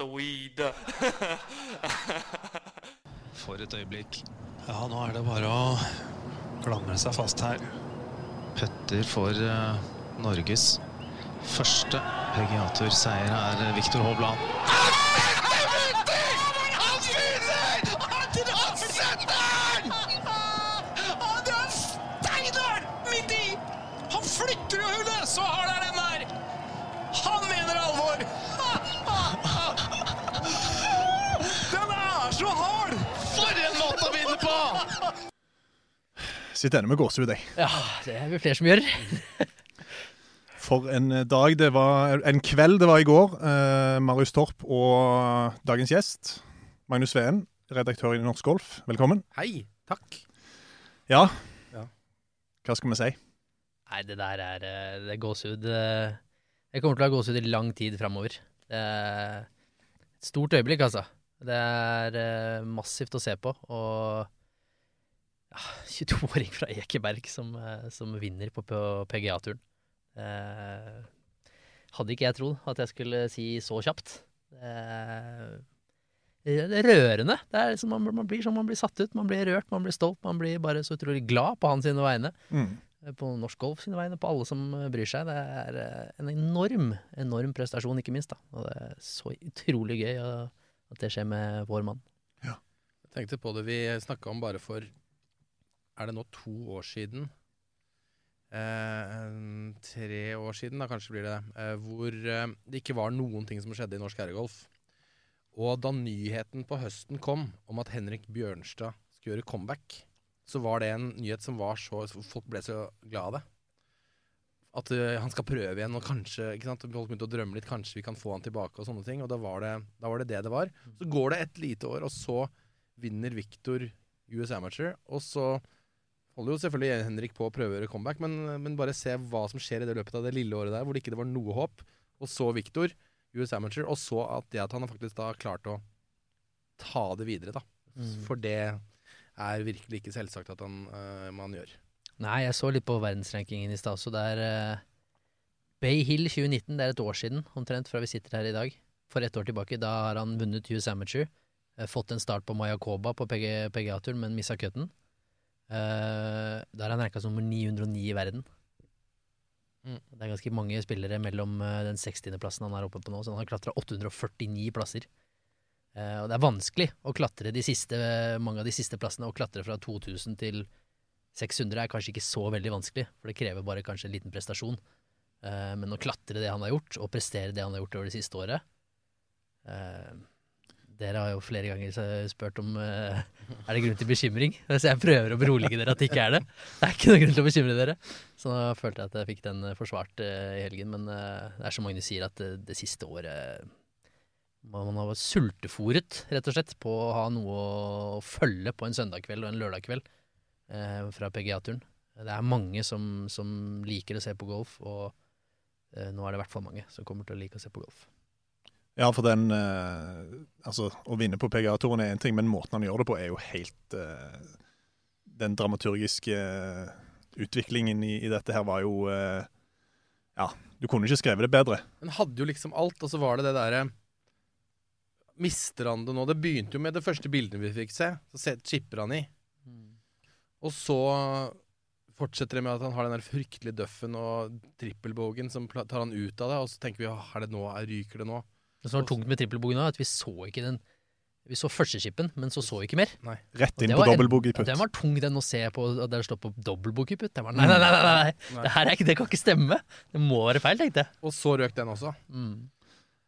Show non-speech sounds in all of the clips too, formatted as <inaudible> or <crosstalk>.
the weed. <laughs> For et øyeblikk. Ja, nå er det bare å klamre seg fast her. Putter for eh, Norges første PGA-turseier er eh, Viktor Hovland. Han flytter jo hullet, så har er Sitter ennå med gåsehud, jeg. Ja, det er vi flere som gjør. <laughs> For en dag det var En kveld det var i går. Eh, Marius Torp og dagens gjest, Magnus Sveen, redaktør i Norsk Golf. Velkommen. Hei. Takk. Ja. Ja. Hva skal vi si? Nei, det der er, eh, det er gåsehud. eh, Jeg kommer til å ha gåsehud i lang tid framover. Det er et stort øyeblikk, altså. Det er eh, massivt å se på. Og ja, 22-åring fra Ekeberg som, eh, som vinner på, PGA-turen. Eh, hadde ikke jeg trodd at jeg skulle si så kjapt. Eh, det er rørende. Det er liksom man, man blir sånn man blir satt ut. Man blir rørt, man blir stolt. Man blir bare så utrolig glad på hans sine vegne. Mm. På norsk golf sine vegne, på alle som eh, bryr seg. Det er eh, en enorm, enorm prestasjon, ikke minst. da. Og det er så utrolig gøy at det skjer med vår mann. Jeg tenkte på det vi snakka om bare for Er det nå to år siden? Eh, tre år siden, da kanskje blir det. Eh, hvor eh, det ikke var noen ting som skjedde i norsk herregolf. Og da nyheten på høsten kom om at Henrik Bjørnstad skulle gjøre comeback, så var det en nyhet som var så Folk ble så glad av det. At uh, han skal prøve igjen, og kanskje ikke sant? Folk begynte å drømme litt. Kanskje vi kan få han tilbake, og sånne ting. Og da var det da var det, det det var. Så går det et lite år, og så vinner Victor US Amateur. Og så holder jo selvfølgelig Henrik på å prøve å gjøre comeback, men, men bare se hva som skjer i det løpet av det lille året der, hvor det ikke var noe håp. Og så Victor, US Amateur, og så at det at han faktisk da klart å ta det videre, da. Mm. For det er virkelig ikke selvsagt at han, uh, man gjør. Nei, jeg så litt på verdensrankingen i stad, så det er uh, Bay Hill 2019, det er et år siden omtrent fra vi sitter her i dag. For ett år tilbake, da har han vunnet US Amateur. uh, fått en start på Mayakoba på PGA-turen, men missa cutten. Uh, da er han ranka som nummer 909 i verden. Mm. Det er ganske mange spillere mellom uh, den 60.-plassen han er oppe på nå, så han har klatra 849 plasser. Uh, og det er vanskelig å klatre de siste, mange av de siste plassene. Å klatre fra 2000 til 600 er kanskje ikke så veldig vanskelig, for det krever bare kanskje en liten prestasjon. Eh, men å klatre det han har gjort, og prestere det han har gjort over det siste året eh, Dere har jo flere ganger s- spurt om uh, er det grunn til bekymring. <laughs> Så jeg prøver å berolige dere at det ikke er det. Det er ikke noe grunn til å bekymre dere. Så da følte jeg at jeg fikk den eh, forsvart uh, i helgen. Men uh, det er som Magnus sier, at det, siste året man har sultefòret, rett og slett, på å ha noe å følge på en søndagskveld og en lørdagskveld eh, fra PGA-turen. Det er mange som, som liker å se på golf, og eh, nå er det i hvert fall mange som kommer til å like å se på golf. Ja, for den eh, Altså, å vinne på PGA-touren er én ting, men måten han gjør det på, er jo helt eh, Den dramaturgiske eh, utviklingen i, i dette her var jo eh, Ja, du kunne ikke skrevet det bedre. Han hadde jo liksom alt, og så var det det derre Mister han det nå? Det begynte jo med det første bildet vi fikk se. Så chipper han i. Og så fortsetter det med at han har den der fryktelige duffen og trippelbogen som tar han ut av det, og så tenker vi at er det nå, er, ryker det nå? Det som var tungt med trippelbogen nå, er at vi så ikke den Vi så førsteskippen, men så så vi ikke mer. Nei. Rett inn på var en- dobbeltboogie-putt. Den var tung, den å se på at det står på dobbeltboogie-putt. Den var Nei, nei, nei, nei, nei. Nei. Det her er ikke, det kan ikke stemme. Det må være feil, tenkte jeg. Og så røk den også. Mm.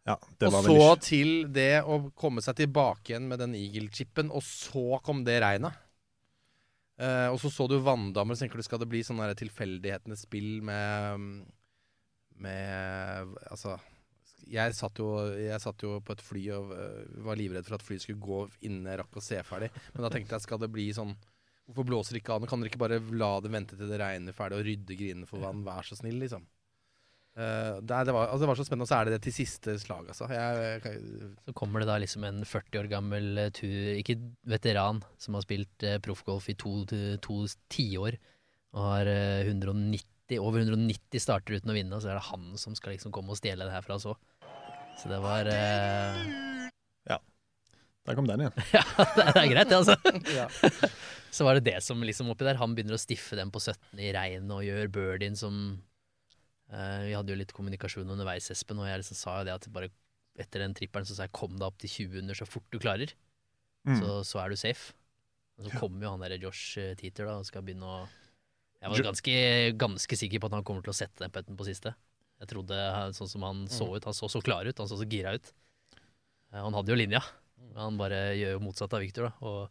Ja, det Og var så vel ikke til det å komme seg tilbake igjen med den eagle-chipen, og så kom det regnet. Uh, og så så du vanndammer, så tenker du skal det bli sånn der tilfeldighetenes spill med Med Altså jeg satt, jo, jeg satt jo på et fly og øh, var livredd for at flyet skulle gå innen jeg rakk å se ferdig. Men da tenkte jeg skal det bli sånn Hvorfor blåser det ikke an? Kan dere ikke bare la det vente til det regner ferdig og rydde grinene for vann? Vær så snill, liksom. Uh, det, det, var, altså det var så spennende, og så er det det til siste slag, altså. Jeg, jeg, Så kommer det da liksom en 40 år gammel eh, tur, ikke veteran, som har spilt uh, proffgolf i to, to tiår og har uh, 190, over 190 starter uten å vinne, og så er det han som skal liksom komme og stjele det her fra oss òg. Så det var eh, Der kom den igjen. <laughs> Ja, det er greit, det, altså. <laughs> Ja. <laughs> Så var det det som liksom oppi der. Han begynner å stiffe den på 17 i regn og gjør birdien som eh, Vi hadde jo litt kommunikasjon underveis, Espen, og jeg liksom sa jo det at bare etter den trippelen så sa jeg kom deg opp til 20 under så fort du klarer, Mm. så, så er du safe. Og så Ja. kommer jo han der Josh eh, Teeter da og skal begynne å Jeg var ganske, ganske sikker på at han kommer til å sette den putten på siste. Jeg trodde eh, sånn som han så Mm. ut. Han så så klar ut, han så så gira ut. Eh, Han hadde jo linja. Han bare gjør jo motsatt av Victor da, og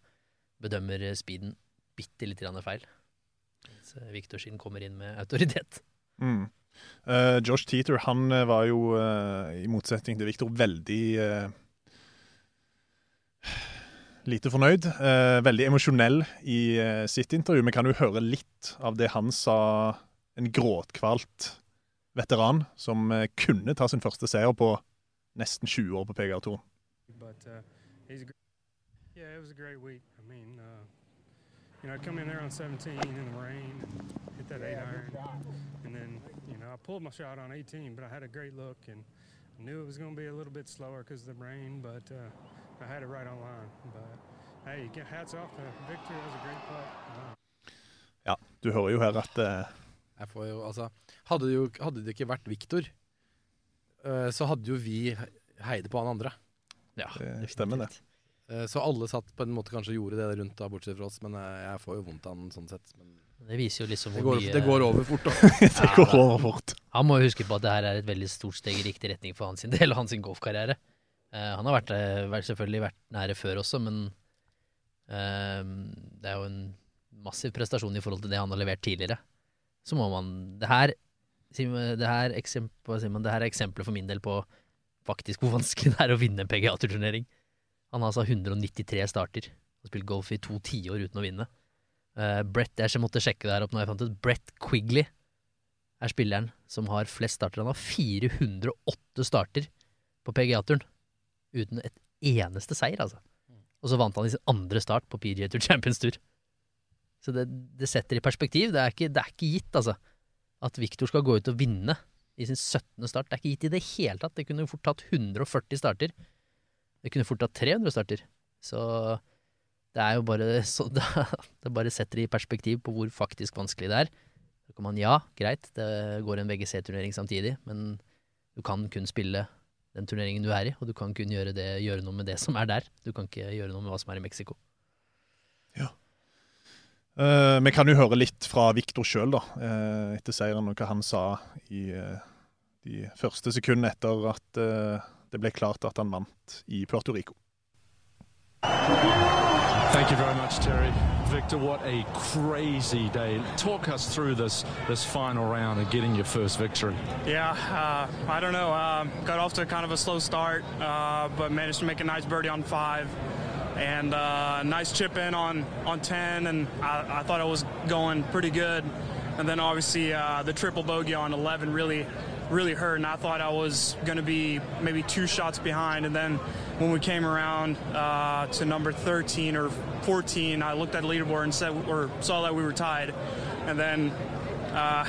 bedømmer eh, speeden bitte litt feil. Så Victor sin kommer inn med autoritet. Mm. Uh, Josh Teeter han var jo, uh, i motsetning til Victor, veldig uh, lite fornøyd. veldig emosjonell i sitt intervju. Vi kan jo høre litt av det han sa, en gråtkvalt veteran som eh, kunne ta sin første seier på nesten 20 år på PGA-turen. but uh, he's a gr- yeah, it was a great week. I mean, uh, you know, I come in there on 17 in the rain hit that eight iron, and then you know I pulled my shot on 18, but I had a great look and I knew it was going to be a little bit slower because of the rain, but uh, I had it right on line. But hey, hats off to Victor. That was a great putt. Uh, Ja, du hører jo her at eh, jo, altså, hadde, det jo, hadde det ikke vært Viktor, uh, så hadde jo vi heide på han andre. Ja, Det stemmer det. Eh, så alle satt på en måte kanskje gjorde det rundt da, bortsett fra oss. Men eh, jeg får jo vondt av han sånn sett. Men Det viser jo liksom det går, mye det går over fort, da. <laughs> det går over fort. Han må jo huske på at det her er et veldig stort steg i riktig retning for hans <laughs> del og hans golfkarriere. Eh, han har vært, eh, selvfølgelig vært nære før også, men eh, det er jo en massiv prestasjon i forhold til det han har levert tidligere. Så må man Det her, det her, eksempel, det her er eksempler for min del på faktisk hvor <laughs> vanskelig det er å vinne en PGA-turnering. Han har altså 193 starter og spilt golf i to tiår uten å vinne. Uh, Brett, jeg måtte sjekke det her opp når jeg fant ut Brett Quigley er spilleren som har flest starter. Han har 408 starter på PGA-turen uten et eneste seier, altså. Og så vant han i sin andre start på PGA Tour Champions Tour. Så det, det setter i perspektiv. Det er, ikke, det er ikke gitt, altså, at Victor skal gå ut og vinne i sin 17. start. Det er ikke gitt i det hele tatt. Det kunne fort tatt 140 starter. Det kunne fort tatt 300 starter. Så det er jo bare <laughs> så det, det bare setter i perspektiv på hvor faktisk vanskelig det er. Så kan man, ja, greit, det går en VGC-turnering samtidig, men du kan kun spille den turneringen du er i, og du kan kun gjøre, det, gjøre noe med det som er der. Du kan ikke gjøre noe med hva som er i Mexico. Eh, vi kan jo høre litt fra Victor sjøl, da, eh, etter seieren, og hva han sa i eh, de første sekundene etter at det ble klart at han vant i Puerto Rico. Thank you very much, Terry. Victor, what a crazy day. Talk us through this this final round and getting your first victory. Yeah, uh, I don't know. Uh, got off to kind of a slow start, uh, but managed to make a nice birdie on five, and uh, nice chip in on on ten, and I, I thought I was going pretty good. And then obviously uh, the triple bogey on 11 really, really hurt, and I thought I was going to be maybe two shots behind. And then when we came around uh, to number 13 or 14, I looked at the leaderboard and said, or saw that we were tied, and then uh,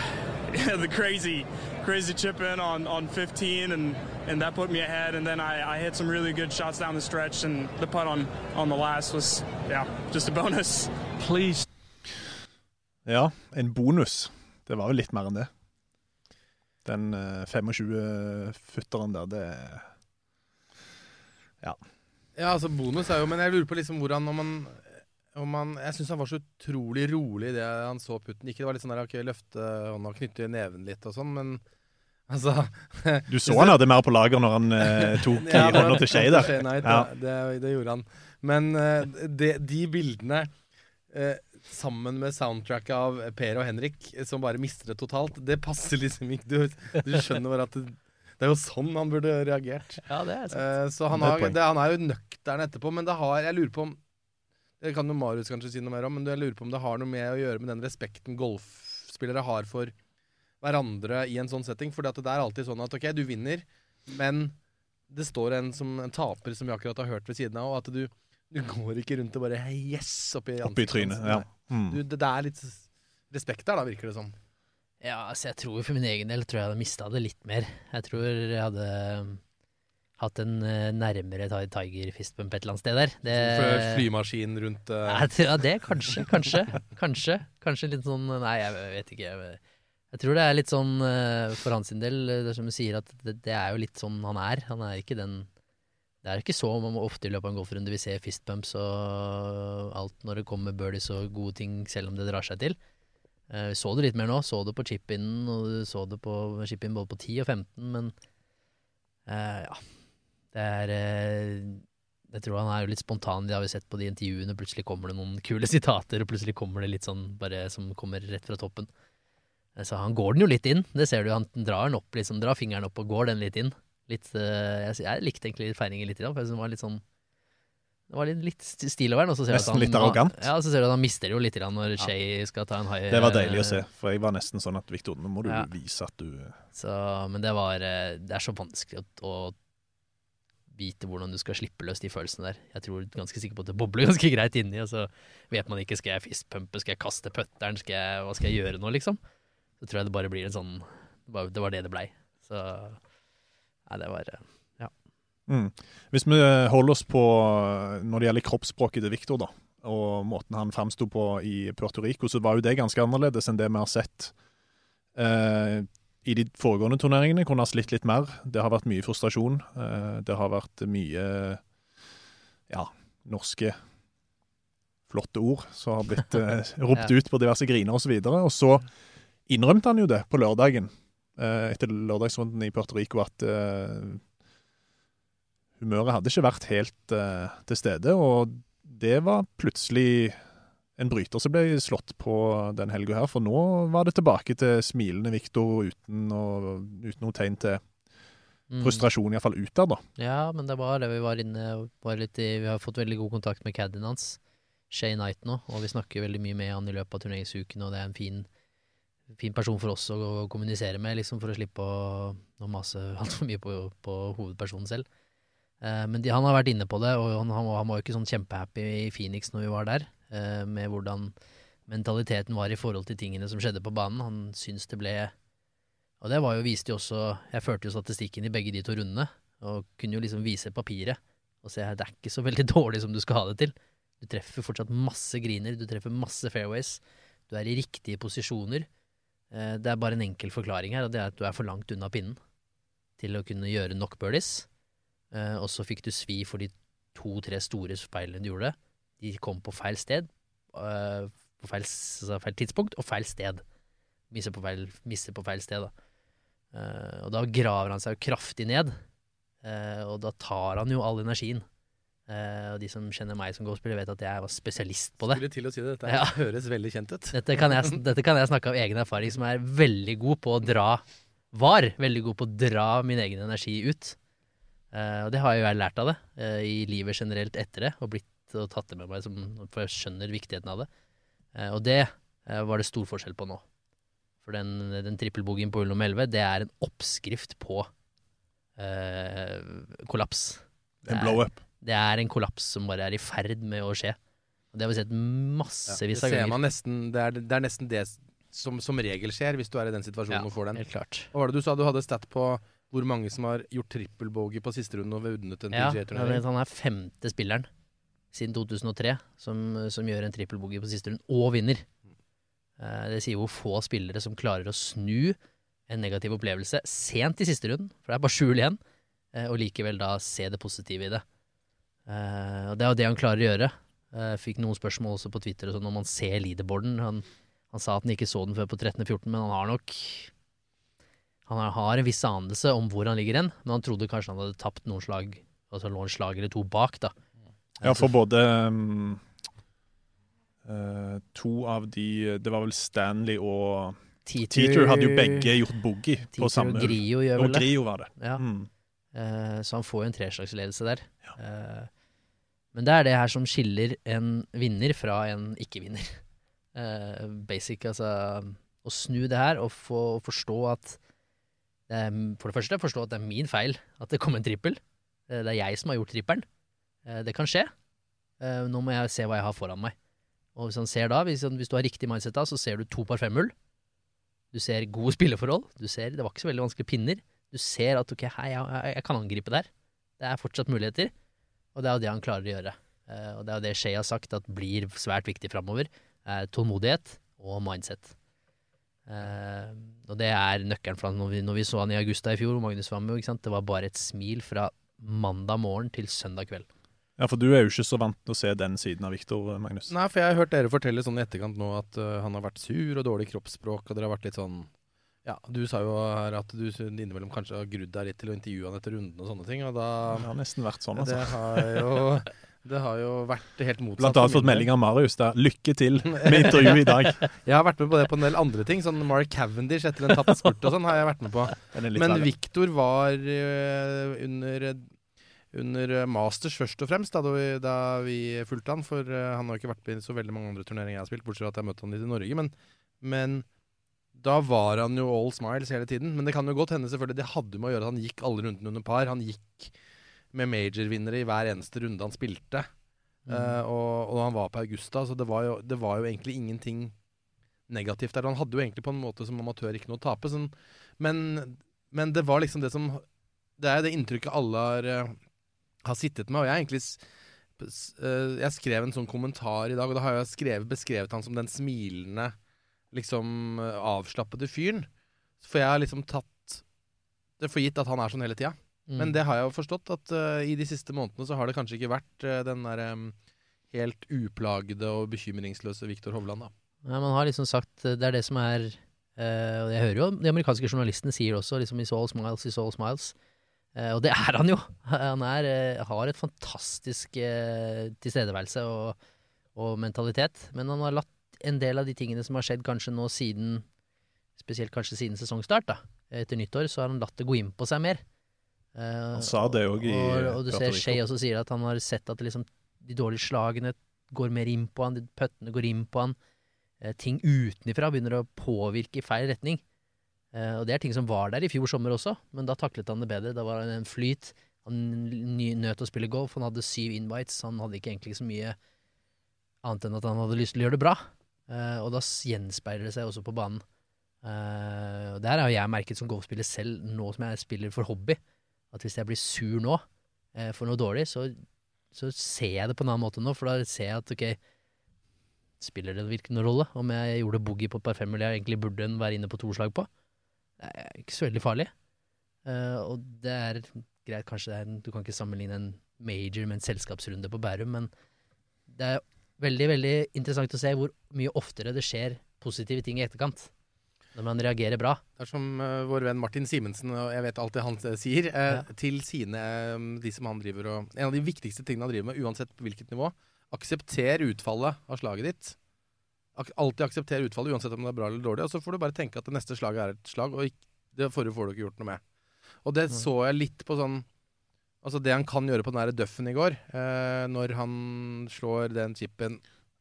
<laughs> the crazy, crazy chip in on, on 15, and, and that put me ahead. And then I, I hit some really good shots down the stretch, and the putt on, on the last was, yeah, just a bonus. Please Ja, en bonus. Det var vel litt mer enn det. Den eh, 25-futteren der, det Ja, altså bonus er jo Men jeg lurer på liksom hvordan når man, man Jeg syns han var så utrolig rolig idet han så putten. Ikke det var litt sånn der ok, løfte hånda og knytte neven litt og sånn, men <laughs> altså <laughs> Du så han hadde mer på lager når han eh, <laughs> tok Ja, hånda til Skei der. Nei, Ja. det, det gjorde han. Men eh, det, de bildene eh, sammen med soundtracket av Per og Henrik, eh, som bare mister det totalt, det passer liksom ikke. Du, du skjønner bare at det, det er jo sånn han burde reagert. Ja, det er sant. Eh, så han, Det er har, det, han er jo nøktern etterpå, men det har Jeg lurer på om Det kan jo Marius kanskje si noe mer om, men jeg lurer på om det har noe med å gjøre med den respekten golfspillere har for hverandre i en sånn setting. For det er alltid sånn at OK, du vinner, men det står en, som, en taper som vi akkurat har hørt ved siden av, og at du, du går ikke rundt og bare hey, yes oppi Oppi trynet. Ja. Mm. Du, det, det er litt respekt der, da, virker det som. Ja, altså jeg tror for min egen del tror jeg hadde mista det litt mer. Jeg tror jeg hadde hatt en eh, nærmere Tiger fistbump et eller annet sted der. Det, flymaskin rundt uh... Nei, det- ja, det kanskje, kanskje. Kanskje Kanskje litt sånn Nei, jeg vet ikke. Jeg, jeg tror det er litt sånn eh, for hans del, eh, det som du sier, at det, det er jo litt sånn han er. Han er ikke den Det er ikke så ofte i løpet av en golfrunde vi ser fistbumps og alt når det kommer birdies og gode ting, selv om det drar seg til. Eh, Vi så det litt mer nå. Så det på chip-in, og du så det på chip-in både på 10 og 15, men uh, ja. Det er eh, Jeg tror han er jo litt spontan, det har vi sett på de intervjuene. Plutselig kommer det noen kule <laughs> sitater, og plutselig kommer det litt sånn bare som kommer rett fra toppen. Eh, Så han går den jo litt inn, det ser du. Han drar den opp, liksom, drar fingeren opp og går den litt inn. Litt, eh, jeg, jeg likte egentlig feiringen litt, grann, for jeg synes den var litt sånn det var litt, litt stil over den. Nesten han- litt arrogant. Ja, så ser du at han mister jo litt når Shay skal ta en high Det var deilig å se, for jeg var nesten sånn at Victor, nå må du Ja. vise at du Så, men det var Det er så vanskelig å, å vite hvordan du skal slippe løs de følelsene der. Jeg tror ganske sikker på at det bobler <laughs> ganske greit inni, og så vet man ikke skal jeg fistpumpe, skal jeg kaste putteren, skal jeg, hva skal jeg gjøre nå, liksom. Så tror jeg det bare blir en sånn Det var det det, blei. Så Nei, det var Ja. Mm. Hvis vi holder oss på når det gjelder kroppsspråket til Victor, da, og måten han framsto på i Puerto Rico, så var jo det ganske annerledes enn det vi har sett eh, i de foregående turneringene. Kunne ha slitt litt mer. Det har vært mye frustrasjon. Eh, det har vært mye ja, norske flotte ord som har blitt eh, <laughs> ropt Ja. ut på diverse griner osv. Og, og så innrømte han jo det på lørdagen, eh, etter lørdagsrunden i Puerto Rico, at humøret hadde ikke vært helt til stede, og det var plutselig en bryter som ble slått på den helga her, for nå var det tilbake til smilende Viktor uten, uten noe tegn til mm. frustrasjon, iallfall utad, da. Ja, men det var det vi var inne var litt i, Vi har fått veldig god kontakt med caddien hans, Shay Knight nå, og vi snakker veldig mye med han i løpet av turneringsuken, og det er en fin, fin person for oss å, å kommunisere med, liksom, for å slippe å, å mase <laughs> altfor mye på, på hovedpersonen selv. Eh, men de, han har vært inne på det, og han, han, var- han var jo ikke sånn kjempehappy i Phoenix når vi var der, med hvordan mentaliteten var i forhold til tingene som skjedde på banen. Han syns det ble Og det var jo, viste jo også Jeg førte jo statistikken i begge de to rundene, og kunne jo liksom vise papiret og se at det er ikke så veldig <laughs> dårlig som du skal ha det til. Du treffer fortsatt masse griner, du treffer masse fairways, du er i riktige posisjoner. Eh, Det er bare en enkel forklaring her, og det er at du er for langt unna pinnen til å kunne gjøre nok birdies. Eh, Og så fikk du svi for de to-tre store speilene du gjorde. De kom på feil sted, uh, på feil, altså feil tidspunkt og feil sted. Misser på feil, misser på feil sted, da. Uh, Og da graver han seg jo kraftig ned, uh, og da tar han jo all energien. Uh, Og de som kjenner meg som golfspiller, vet at jeg var spesialist på det. Skulle til å si det. Dette Ja. høres veldig kjent ut. Dette kan, jeg, <laughs> dette kan jeg snakke av egen erfaring, som er veldig god på å dra Var veldig god på å dra min egen energi ut. Og det har jo jeg lært av det i livet generelt etter det, og blitt og tatt det med meg, som, for jeg skjønner viktigheten av det. Eh, og det eh, var det stor forskjell på nå. For den, den trippelbogien på hull nummer 11, det er en oppskrift på eh, kollaps. En blow-up. Det er en kollaps som bare er i ferd med å skje. Og det har vi sett massevis det av ser ganger. man nesten Det er, det er nesten det som som regel skjer hvis du er i den situasjonen Ja, og får den. helt klart. Hva var det du sa? Du hadde stat på hvor mange som har gjort trippelbogey på siste runde og vunnet en PGA-turnering? han er femte spilleren siden 2003 som, som gjør en trippelboogie på siste runde, og vinner. Eh, det sier hvor få spillere som klarer å snu en negativ opplevelse sent i siste runden, for det er bare sju igjen, eh, og likevel da se det positive i det. Eh, og det er jo det han klarer å gjøre. Fikk noen spørsmål også på Twitter og sånn om man ser leaderboarden. Han, han sa at han ikke så den før på 13.14, men han har nok Han har en viss anelse om hvor han ligger hen, men han trodde kanskje han hadde tapt noen slag, altså lå en slag eller to bak, da. Ja, for både um, uh, to av de Det var vel Stanley og Teeter hadde jo begge gjort boogie på samme og Grio gjør vel det. Grio var det. Ja. Mm. Uh, så han får jo en treslagsledelse der. Eh, men det er det her som skiller en vinner fra en ikke-vinner. Uh, <laughs> basic, altså Å snu det her og få forstå at er, For det første forstå at det er min feil at det kom en trippel. Det er jeg som har gjort trippelen. Eh, det kan skje. Eh, nå må jeg se hva jeg har foran meg. Og hvis han ser da, hvis, han, hvis du har riktig mindset da, så ser du to par femhull. Du ser gode <laughs> spilleforhold. Du ser, Det var ikke så veldig vanskelige pinner. Du ser at ok, hei, jeg, jeg, jeg kan angripe der. Det er fortsatt muligheter. Og det er jo det han klarer å gjøre. Eh, og det er jo det Shea har sagt at blir svært viktig framover. er tålmodighet og mindset. Uh, og det er nøkkelen for han når vi, når vi så han i Augusta i fjor, Magnus var sant? det var bare et smil fra mandag morgen til søndag kveld. Ja, for du er jo ikke så vant til å se den siden av Viktor, Magnus. Nei, for jeg har hørt dere fortelle sånn i etterkant nå at uh, han har vært sur og dårlig kroppsspråk, og dere har vært litt sånn Ja, du sa jo her at du innimellom kanskje har grudd deg litt til å intervjue han etter runden og sånne ting, og da Det har nesten vært sånn, Det altså. har jo <laughs> Det har jo vært helt motsatt. Blant annet fått melding av Marius der. 'Lykke til med intervjuet i dag'. <laughs> Jeg har vært med på det på en del andre ting. Sånn Mark Cavendish etter en tapt spurt og sånn har jeg vært med på. Men. Victor var øh, under under øh, Masters først og fremst, da, vi, da vi fulgte han. For øh, han har ikke vært med i så veldig mange andre turneringer jeg har spilt, bortsett fra at jeg møtte han litt i Norge. Men, men da var han jo all smiles hele tiden. Men det kan jo godt hende, selvfølgelig. Det hadde med å gjøre at han gikk alle rundene under par. Han gikk med major-vinnere i hver eneste runde han spilte. Mm. Uh, og, og han var på Augusta, så det var, jo, det var jo egentlig ingenting negativt der. Han hadde jo egentlig på en måte som amatør ikke noe å tape. Sånn, men, men det var liksom det som Det er det inntrykket alle har, eh, har sittet med. Og jeg egentlig eh, Jeg skrev en sånn kommentar i dag, og da har jeg skrevet, beskrevet han som den smilende, liksom eh, avslappede fyren. For jeg har liksom tatt det for gitt at han er sånn hele tida. Mm. Men det har jeg jo forstått, at uh, i de siste månedene så har det kanskje ikke vært uh, den der um, helt uplagde og bekymringsløse Viktor Hovland, da. Ja, man har liksom sagt Det er det som er uh, Og jeg hører jo de amerikanske journalistene sier også liksom It's all smiles, it's all smiles. Eh, og det er han jo! Han er, eh, har et fantastisk eh, tilstedeværelse og, og mentalitet. Men han har latt en del av de tingene som har skjedd kanskje nå siden Spesielt kanskje siden sesongstart, da. Etter nyttår, så har han latt det gå inn på seg mer. Han sa det òg i og, og du ser. Shay også sier at han har sett at liksom, de dårlige slagene går mer inn på han, de puttene går inn på han. Ting utenifra begynner å påvirke i feil retning. Eh, og det er ting som var der i fjor sommer også, men da taklet han det bedre. Da var han en flyt. Han nøt å spille golf, han hadde syv invites. Han hadde ikke egentlig så mye annet enn at han hadde lyst til å gjøre det bra. Eh, og da gjenspeiler det seg også på banen. Uh, og der har jeg merket som golfspiller selv, nå som jeg spiller for hobby, at hvis jeg blir sur nå uh, for noe dårlig, så, så ser jeg det på en annen måte nå, for da ser jeg at ok, spiller det virkelig noen rolle om jeg gjorde boogie på et par femmer jeg egentlig burde være inne på to slag på? Det er ikke så veldig farlig. Uh, og det er greit, kanskje det er en, du kan ikke sammenligne en major med en selskapsrunde på Bærum, men det er veldig, veldig interessant å se hvor mye oftere det skjer positive ting i etterkant. Når man reagerer bra. Det er som uh, vår venn Martin Simensen, og jeg vet alt det han eh, sier, uh, Ja. til sine um, De som han driver og En av de viktigste tingene han driver med, uansett på hvilket nivå, aksepter utfallet av slaget ditt. Ak alltid akseptere utfallet, uansett om det er bra eller dårlig. Og så får du bare tenke at det neste slaget er et slag, og ikke, det forrige får du ikke gjort noe med. Og det Mm. så jeg litt på sånn Altså det han kan gjøre på den der Duffen i går, eh, når han slår den chipen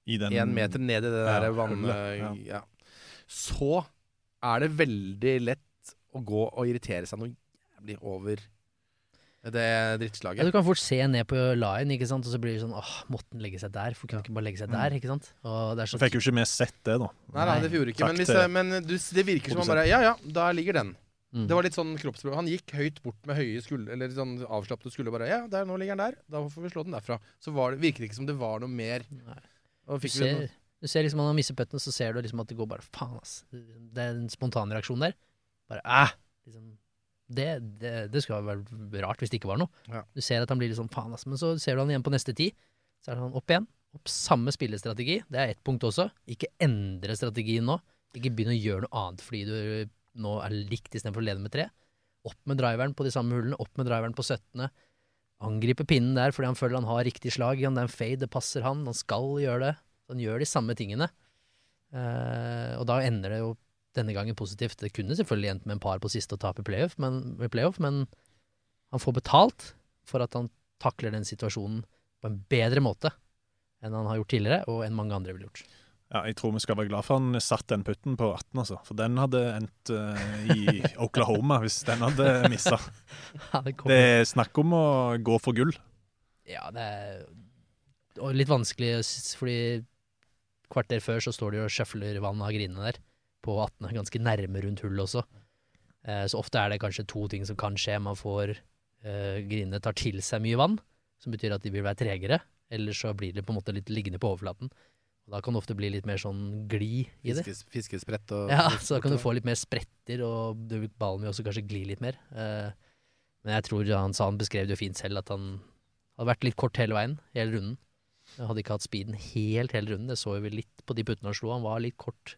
én meter ned i det Ja, der vann... hullet, ja. Ja. Så er det veldig lett å gå og irritere seg noe jævlig over det Ja, drittslaget. du kan fort se ned på line, ikke sant? og så blir det sånn åh, måtte den legge seg der? For kunne ikke bare legge seg der? ikke sant? Og det er Så fikk jo ikke mer sett det, da. Nei, nei, det gjorde ikke. Takk Men, hvis, men du, det virker som han bare Ja, ja, da ligger den. Mm. Det var litt sånn kroppsspråk. Han gikk høyt bort med høye skuldre, eller sånn avslappede skuldre. Bare ja, der, nå ligger den der. Da får vi slå den derfra. Så var det, virket det ikke som det var noe mer. Du ser, noe, Du ser liksom han han mistet putten, så ser du liksom at det går bare Faen, ass. Det er en spontanreaksjon der. Bare æh! Det, det, det skulle være rart hvis det ikke var noe. Ja. Du ser at han blir litt sånn faen, ass. Men så ser du han igjen på neste ti. Så er det sånn opp igjen. Opp samme spillestrategi. Det er ett punkt også. Ikke endre strategien nå. Ikke begynn å gjøre noe annet fordi du nå er likt istedenfor å lede med tre. Opp med driveren på de samme hullene. Opp med driveren på 17. Angripe pinnen der fordi han føler han har riktig slag. Det er en fade, det passer han. Han skal gjøre det. Han gjør de samme tingene. Uh, og da ender det jo denne gangen positivt. Det kunne selvfølgelig endt med en par på siste og tape playoff, men, i playoff, men han får betalt for at han takler den situasjonen på en bedre måte enn han har gjort tidligere, og enn mange andre ville gjort. Ja, jeg tror vi skal være glad for han satt den putten på 18, altså. For den hadde endt uh, i <laughs> Oklahoma hvis den hadde missa. Ja, det Det er snakk om å gå for gull. Ja, det er litt vanskelig, fordi kvarter før så står de og sjøfler vann av grinene der, på 18, ganske nærme rundt hullet også. Eh, så ofte er det kanskje to ting som kan skje. Man får eh, Grinene tar til seg mye vann, som betyr at de vil være tregere. Eller så blir det på en måte litt liggende på overflaten. Og da kan det ofte bli litt mer sånn gli i det. Fiskes, fiskesprett og Ja, så da kan du få litt mer spretter, og du, ballen vil også kanskje gli litt mer. Eh, men jeg tror han sa han beskrev det jo fint selv, at han hadde vært litt kort hele veien, hele runden. Han hadde ikke hatt speeden helt hele runden, det så vi litt på de puttene han slo. Han var litt kort.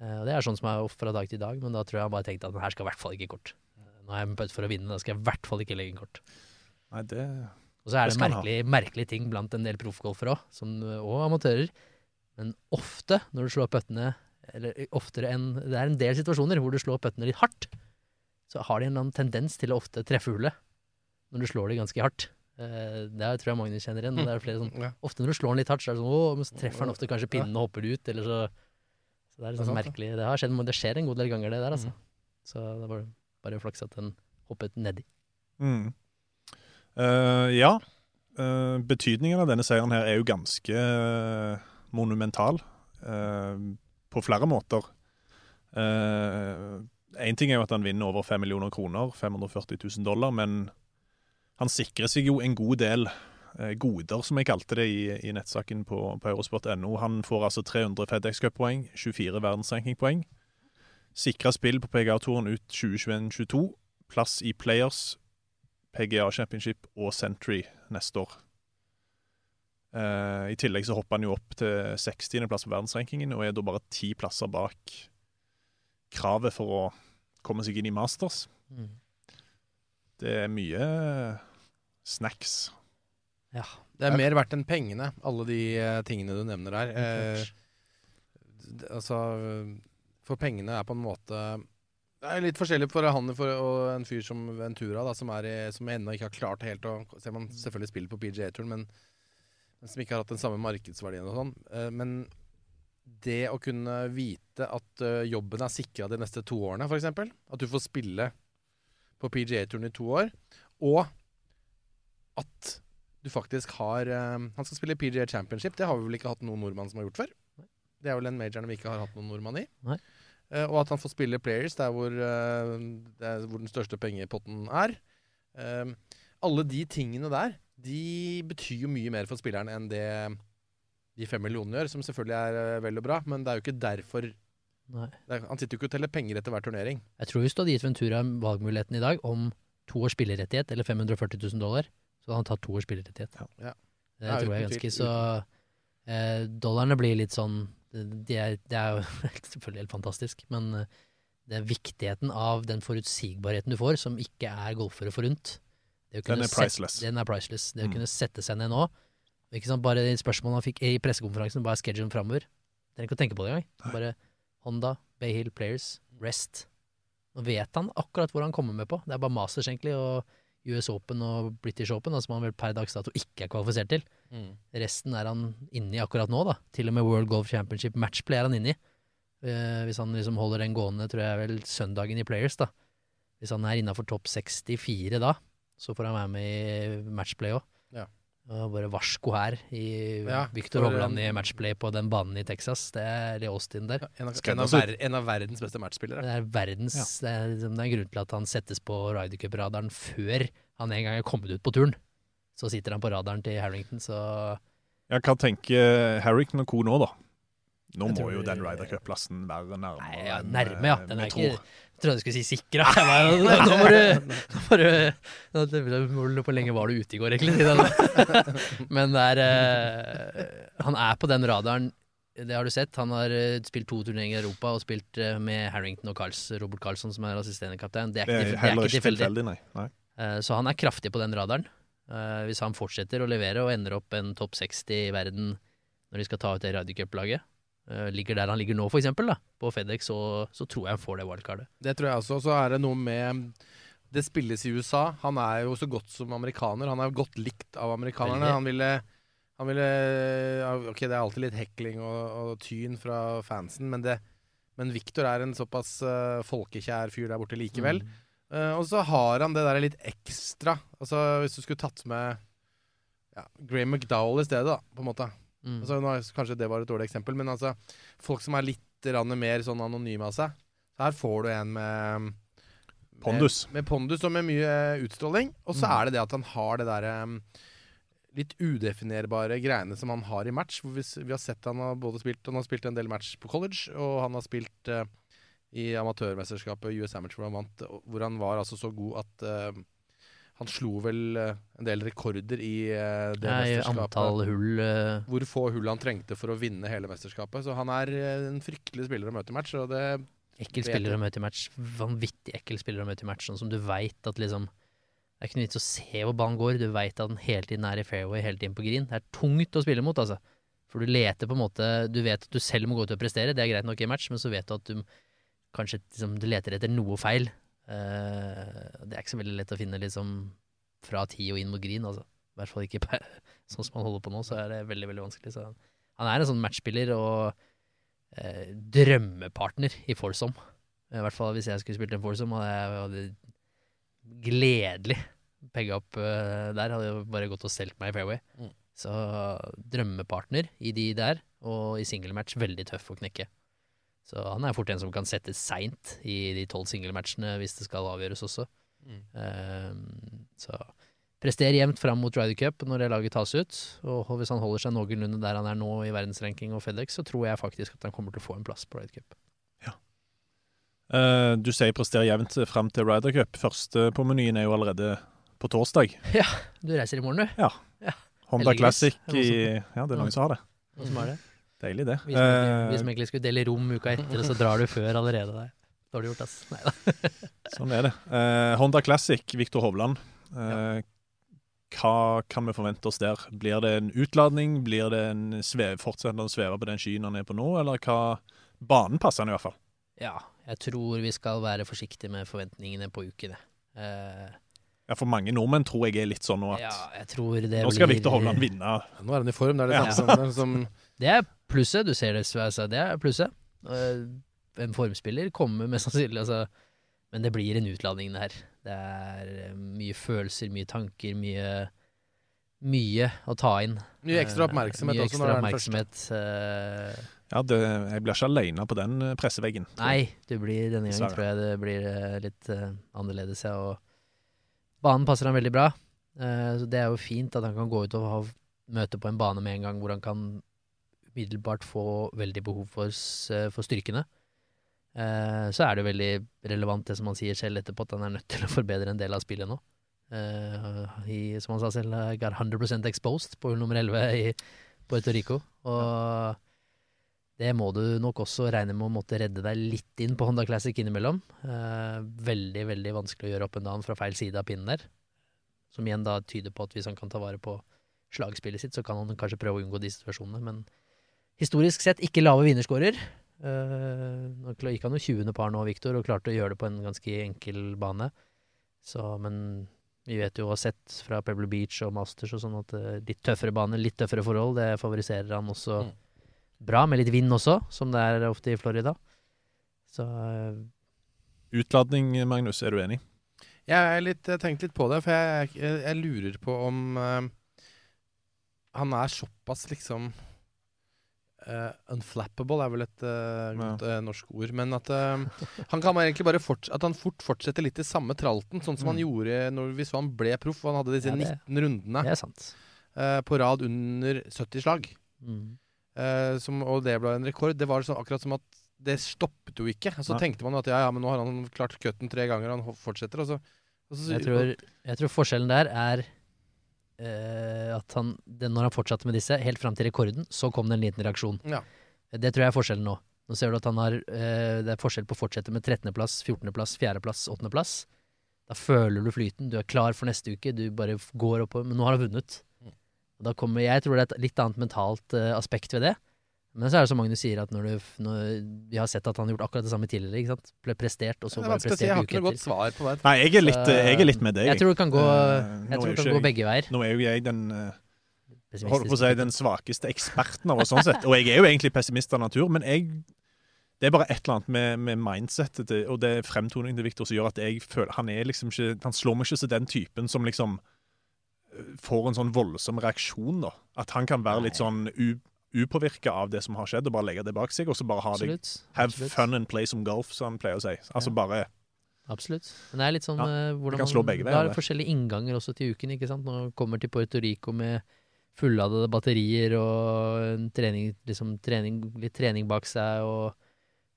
Eh, og det er sånn som er off fra dag til dag, men da tror jeg han bare tenkte at den her skal i hvert fall ikke kort. Nå er jeg med putt for å vinne, da skal jeg i hvert fall ikke legge en kort. Nei, det Og så er Det det merkelig, merkelige ting blant en del proffgolfere òg, og amatører. Men ofte når du slår puttene Eller oftere enn Det er en del situasjoner hvor du slår puttene litt hardt. Så har de en eller annen tendens til å ofte treffe hullet når du slår de ganske hardt. Eh, Det er- tror jeg Magnus kjenner igjen. Det er flere sånn, Ja. ofte når du slår den litt hardt, så er det sånn Å, men så treffer den ofte kanskje pinnen og hopper ut, eller så Så det er litt Det er sånn sant, merkelig. Det har skjedd, det skjer en god del ganger, det der, altså. Så det var bare flaks at den hoppet nedi. Mm. Uh, ja. Uh, betydningen av denne seieren her er jo ganske uh, monumental på flere måter. Én ting er jo at han vinner over 5 millioner kroner, 540 000 dollar, men han sikrer seg jo en god del goder, som jeg kalte det i, i nettsaken på, på eurosport.no. Han får altså 300 FedEx Cup-poeng, 24 verdensrankingpoeng. Sikra spill på PGA-turen ut 2021-22. Plass i Players, PGA Championship og Century neste år. Eh, I tillegg så hopper han jo opp til 60.-plass på verdensrankingen og er da bare ti plasser bak kravet for å komme seg inn i Masters. Mm. Det er mye snacks. Ja. Det er mer verdt enn pengene, alle de eh, tingene du nevner der. Eh, d- altså For pengene er på en måte Det er litt forskjellig for han for, og en fyr som Ventura, da, som, er i, som ennå ikke har klart helt å Ser man selvfølgelig spiller på PGA-turen, men, men som ikke har hatt den samme markedsverdien og sånn. Eh, men det å kunne vite at eh, jobben er sikra de neste to årene, f.eks. At du får spille på PGA-turen i to år, og at du faktisk har um, Han skal spille PGA Championship. Det har vi vel ikke hatt noen nordmann som har gjort før. Det er vel den majoren vi ikke har hatt noen nordmann i. Eh, og at han får spille Players, der hvor, uh, det er hvor den største pengepotten er. Eh, alle de tingene der, de betyr jo mye mer for spilleren enn det de fem millionene gjør, som selvfølgelig er eh, vel og bra, men det er jo ikke derfor Nei. Han sitter jo ikke og teller penger etter hver turnering. Jeg tror hvis du hadde gitt Ventura valgmuligheten i dag om to års spillerettighet eller 540 000 dollar, så hadde han tatt to års spillerettighet. Ja. Det tror jeg ganske. Så eh, dollarene blir litt sånn de er, Det er jo <laughs> selvfølgelig helt fantastisk, men eh, det er viktigheten av den forutsigbarheten du får, som ikke er golfere forunt. Den er priceless. Sette, den er priceless. Det å Mm. kunne sette seg ned nå ikke sant, Bare spørsmålet han fikk i pressekonferansen, bare schedulen framover. Trenger ikke å tenke på det engang. Bare Honda, Bay Hill Players, Rest. Nå vet han akkurat hvor han kommer med på. Det er bare Masters, egentlig, og US Open og British Open, da, som han vel per dags dato ikke er kvalifisert til. Resten er han inne i akkurat nå, da. Til og med World Golf Championship Matchplay er han inne i. Eh, hvis han liksom holder den gående, tror jeg vel søndagen i Players, da. Hvis han er innafor topp 64 da, så får han være med i Matchplay òg. Ja. Og bare varsko her i Ja, Victor Hovland i Matchplay på den banen i Texas. Det er i Austin der. En av, en, av ver, en av verdens beste matchspillere. Det er verdens det, er, liksom- det er en grunn til at han settes på Ryder Cup-radaren før han en gang er kommet ut på turen. Så sitter han på radaren til Harrington, så Jeg kan tenke Harrington og co. nå, da? Nå Jeg må jo den Ryder Cup-plassen være nærmere. Nei, ja, nærme, ja. eh, Den er ikke tror. Jeg trodde du skulle si sikra. <laughs> Nå må du Nå må du Hvor lenge var du ute i går, egentlig? <laughs> Men det er eh, Han er på den radaren. Det har du sett. Han har eh, spilt to turneringer i Europa og spilt eh, med Harrington og Carls, Robert Karlsson, som er assisterende kaptein. Det er ikke, det er ikke tilfeldig. Så han er kraftig på den radaren. Hvis han fortsetter å levere og ender opp en topp 60 i verden når de skal ta ut det Ryder Cup-laget, ligger der han ligger nå, da, på Fedex, så, så tror jeg han får det wildcardet. Det tror jeg også. Så er det noe med Det spilles i USA. Han er jo så godt som amerikaner. Han er godt likt av amerikanerne. Han ville, han ville Ok, det er alltid litt hekling og, og tyn fra fansen, men, det, men Victor er en såpass uh, folkekjær fyr der borte likevel. Mm. Uh, og så har han det der litt ekstra. Altså Hvis du skulle tatt med ja, Graham McDowell i stedet, da, på en måte. Mm. Altså, nå, er- kanskje det var et dårlig eksempel, men altså folk som er litt mer sånn anonyme av seg. Så her får du en med Pondus. Med, med pondus og med mye eh, utstråling. Og så Mm. er det det at han har det derre litt udefinerbare greiene som han har i match. Hvor vi, vi har sett han har både spilt Han har spilt en del match på college, og han har spilt uh, i amatørmesterskapet US Amateur, hvor han vant, hvor han var altså så god at eh, han slo vel eh, en del rekorder i eh, det Ja, i mesterskapet. antall hull eh, Hvor få hull han trengte for å vinne hele mesterskapet. Så han er en fryktelig spiller å møte i match. Og det Ekkel spiller å møte i match. Vanvittig ekkel spiller å møte i match. Sånn som du veit at liksom Det er ikke noe vits å se hvor banen går. Du veit at den hele tiden er i fairway, hele tiden på green. Det er tungt å spille mot, altså. For du leter på en måte Du vet at du selv må gå ut og prestere, det er greit nok i match, men så vet du at du kanskje liksom, du leter etter noe feil. Eh, det er ikke så veldig lett å finne liksom fra ti og inn mot green, altså. I hvert fall ikke <laughs> sånn som han holder på nå, så er det veldig, veldig vanskelig. Så han er en sånn matchspiller og uh, drømmepartner i Forsom. I hvert fall hvis jeg skulle spilt en Forsom, hadde jeg hadde gledelig pegga opp uh, der. Hadde jo bare gått og stelt meg i fairway. Mm. Så drømmepartner i de der, og i singlematch veldig tøff å knekke. Så han er fort en som kan settes seint i de tolv singlematchene hvis det skal avgjøres også. Mm. Ehm, så prester jevnt fram mot Ryder Cup når det laget tas ut. Og hvis han holder seg noenlunde der han er nå i verdensranking og Fedex, så tror jeg faktisk at han kommer til å få en plass på Ryder Cup. Eh, du sier prester jevnt fram til Ryder Cup. Første på menyen er jo allerede på torsdag. <laughs> Ja, Du reiser i morgen, du. Ja. Honda Classic i Ja, det er noen som har det. Hva som er det. Deilig, det. Hvis vi Eh, egentlig skulle dele rom uka etter, så drar du før allerede. Der. Dårlig gjort, ass. Nei da. <laughs> Sånn er det. Eh, Honda Classic, Viktor Hovland. Eh, Hva kan vi forvente oss der? Blir det en utladning? Blir det en sveve, fortsetter han å sveve på den skyen han er på nå, eller hva Banen passer han i hvert fall. Ja, jeg tror vi skal være forsiktige med forventningene på ukene. Eh, Ja, For mange nordmenn tror jeg er litt sånn nå at ja, jeg tror det nå skal blir Viktor Hovland vinne. Nå er han i form. Det er det Ja. samme som, som <laughs> Det er plusset. Du ser det, altså, det er plusset. En formspiller kommer mest <laughs> sannsynlig, altså. Men det blir en utladning, det her. Det er eh, mye følelser, mye tanker, mye Mye å ta inn. Mye ekstra Eh, oppmerksomhet mye også når ekstra er oppmerksomhet. eh, Ja, det, Jeg blir ikke alene på den presseveggen. Nei, det blir, denne gangen tror jeg det blir litt uh, annerledes, ja. Og banen passer han veldig bra. Uh, så det er jo fint at han kan gå ut og ha møte på en bane med en gang hvor han kan umiddelbart få veldig behov for, eh, for styrkene. Eh, så er det veldig relevant det som han sier selv etterpå, at han er nødt til å forbedre en del av spillet nå. Eh, i, som han sa selv, I got 100 exposed på hull nummer 11 i Puerto Rico. Og det må du nok også regne med å måtte redde deg litt inn på Honda Classic innimellom. Eh, veldig, veldig vanskelig å gjøre opp en down fra feil side av pinnen der. Som igjen da tyder på at hvis han kan ta vare på slagspillet sitt, så kan han kanskje prøve å unngå de situasjonene. Men historisk sett ikke lave vinnerskårer. Eh, nå gikk han jo 20. par nå, Victor, og klarte å gjøre det på en ganske enkel bane. Så, men vi vet jo og har sett fra Pebble Beach og Masters og sånn at eh, litt tøffere bane, litt tøffere forhold, det favoriserer han også Mm. bra, med litt vind også, som det er ofte i Florida. Så eh, Utladning, Magnus, er du enig? Jeg har tenkt litt på det, for jeg, jeg, jeg lurer på om eh, han er såpass liksom eh, Unflappable er vel et uh, godt uh, norsk ord. Men at han kan egentlig bare at han fort fortsetter litt i samme tralten, sånn som han Mm. gjorde når vi så han ble proff. og Han hadde disse Ja, det- 19 rundene på rad under 70 slag. Mm. som, og det ble en rekord. Det var sånn, akkurat som at det stoppet jo ikke. Så ja. tenkte man at ja, ja, men nå har han klart cutten tre ganger, og han fortsetter. Og så, og så Jeg tror, jeg tror forskjellen der er at han det, Når han fortsatte med disse, helt fram til rekorden, så kom det en liten reaksjon. Ja. Det tror jeg er forskjellen nå. Nå ser du at han har eh, Det er forskjell på å fortsette med 13.-plass, 14.-plass, 4.-plass, 8.-plass. Da føler du flyten, du er klar for neste uke, du bare går oppover. Men nå har han vunnet. Mm. Og da kommer, jeg tror det er et litt annet mentalt eh, aspekt ved det. Men så er det som Magnus sier, at når du, når, vi har sett at han har gjort akkurat det samme tidligere. ikke sant? Ble prestert, og så det prestert bare vanskelig å si. Jeg har ikke noe godt svar på det. Nei, jeg er litt, Så- jeg er litt med deg. Jeg tror det kan gå, Eh, jeg tror det kan gå begge veier. Nå er jo jeg den eh, holdt på å si den svakeste eksperten av oss, sånn sett. Og jeg er jo egentlig pessimist av natur, men jeg det er bare et eller annet med, med mindsetet til, og det fremtoningen til Victor som gjør at jeg føler han er liksom ikke Han slår meg ikke som den typen som liksom eh, får en sånn voldsom reaksjon, da. At han kan være litt sånn u, upåvirka av det som har skjedd, og bare legge det bak seg, og så bare ha det Have absolutt. fun and play some golf, som han pleier å si. Altså bare Absolutt. Men det er litt sånn Ja, eh, det hvordan begge man har det. forskjellige innganger også til uken. ikke sant? Når man kommer til Puerto Rico med fulladede batterier og en trening, liksom, trening, litt trening bak seg og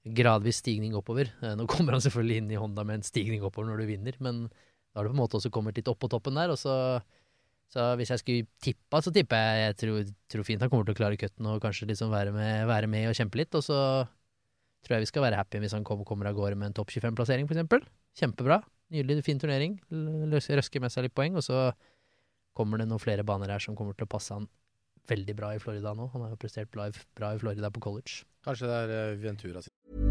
gradvis stigning oppover. Eh, Nå kommer han selvfølgelig inn i Honda med en stigning oppover når du vinner, men da har du på en måte også kommet litt opp på toppen der. og så så hvis jeg skulle tippa, så tipper jeg jeg tror, tror fint han kommer til å klare cutten og kanskje liksom være med, være med og kjempe litt. Og så tror jeg vi skal være happy hvis han kommer, kommer av gårde med en topp 25-plassering, f.eks. Kjempebra. Nydelig, fin turnering. Røsker med seg litt poeng. Og så kommer det noen flere baner her som kommer til å passe han veldig bra i Florida nå. Han har jo prestert bra i, Florida på college. Kanskje det er eh, Ventura sin.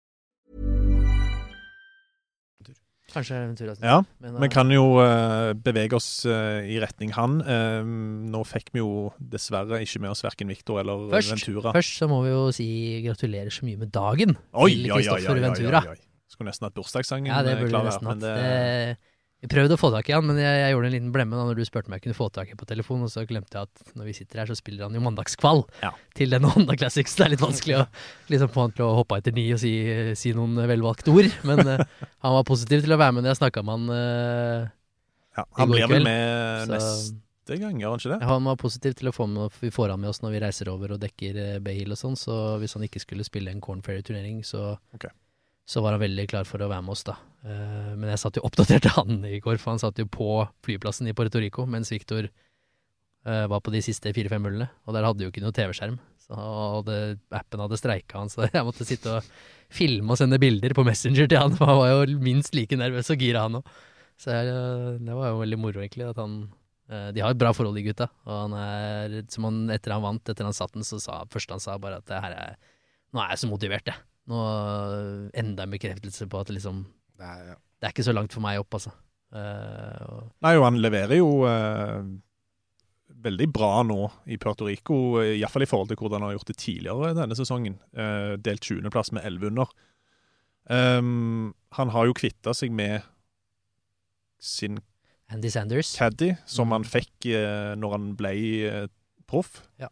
Kanskje Ventura. Ja, Men, vi eh, kan jo uh, bevege oss uh, i retning han. Uh, nå fikk vi jo dessverre ikke med oss verken Victor eller Først, Ventura. først så må vi jo si gratulerer så mye med dagen Oi, til oi, oi, oi, Kristoffer oi, Ventura. oi, oi. Skulle nesten hatt bursdagssangen Ja, det burde klar nesten men hatt. det- Det, vi prøvde å få tak i han, men jeg, jeg gjorde en liten blemme da når du spurte om jeg kunne få tak i på telefon, og så glemte jeg at når vi sitter her, så spiller han jo mandagskvall Ja. til denne Honda Classics. Det er litt vanskelig å liksom få han til å hoppe etter ni og si, si noen velvalgte ord, men uh, han var positiv til å være med når jeg snakka med han uh, ja, Han blir vel med så- neste gang, gjør han ikke det? Ja, han var positiv til å få med, vi får han med oss når vi reiser over og dekker eh, Bay Hill og sånn, så hvis han ikke skulle spille en Corn Ferry-turnering, så, Ok. Så var han veldig klar for å være med oss, da. Eh, men jeg satt jo oppdatert til <laughs> han i går, for han satt jo på flyplassen i Puerto Rico mens Victor eh, var på de siste fire-fem hullene, og der hadde jo ikke noe TV-skjerm. Og appen hadde streika han, så <laughs> jeg måtte sitte og filme og sende bilder på Messenger til han, for han var jo minst like nervøs og gira, han òg. Så jeg, eh, det var jo veldig moro, egentlig, at han de har et bra forhold, de gutta. Og han er, som han, etter han vant, etter han satt den, så sa første han sa bare at det her er, nå er jeg så motivert, jeg. Nå enda en bekreftelse på at liksom er, ja. Det er ikke så langt for meg opp, altså. Uh, Nei, og han leverer jo uh, veldig bra nå i Puerto Rico, iallfall i forhold til hvordan han har gjort det tidligere denne sesongen. Uh, delt 20.-plass med 11 under. Um, han har jo kvitta seg med sin Andy Sanders. caddy, som han fikk eh, når han ble eh, proff. Ja.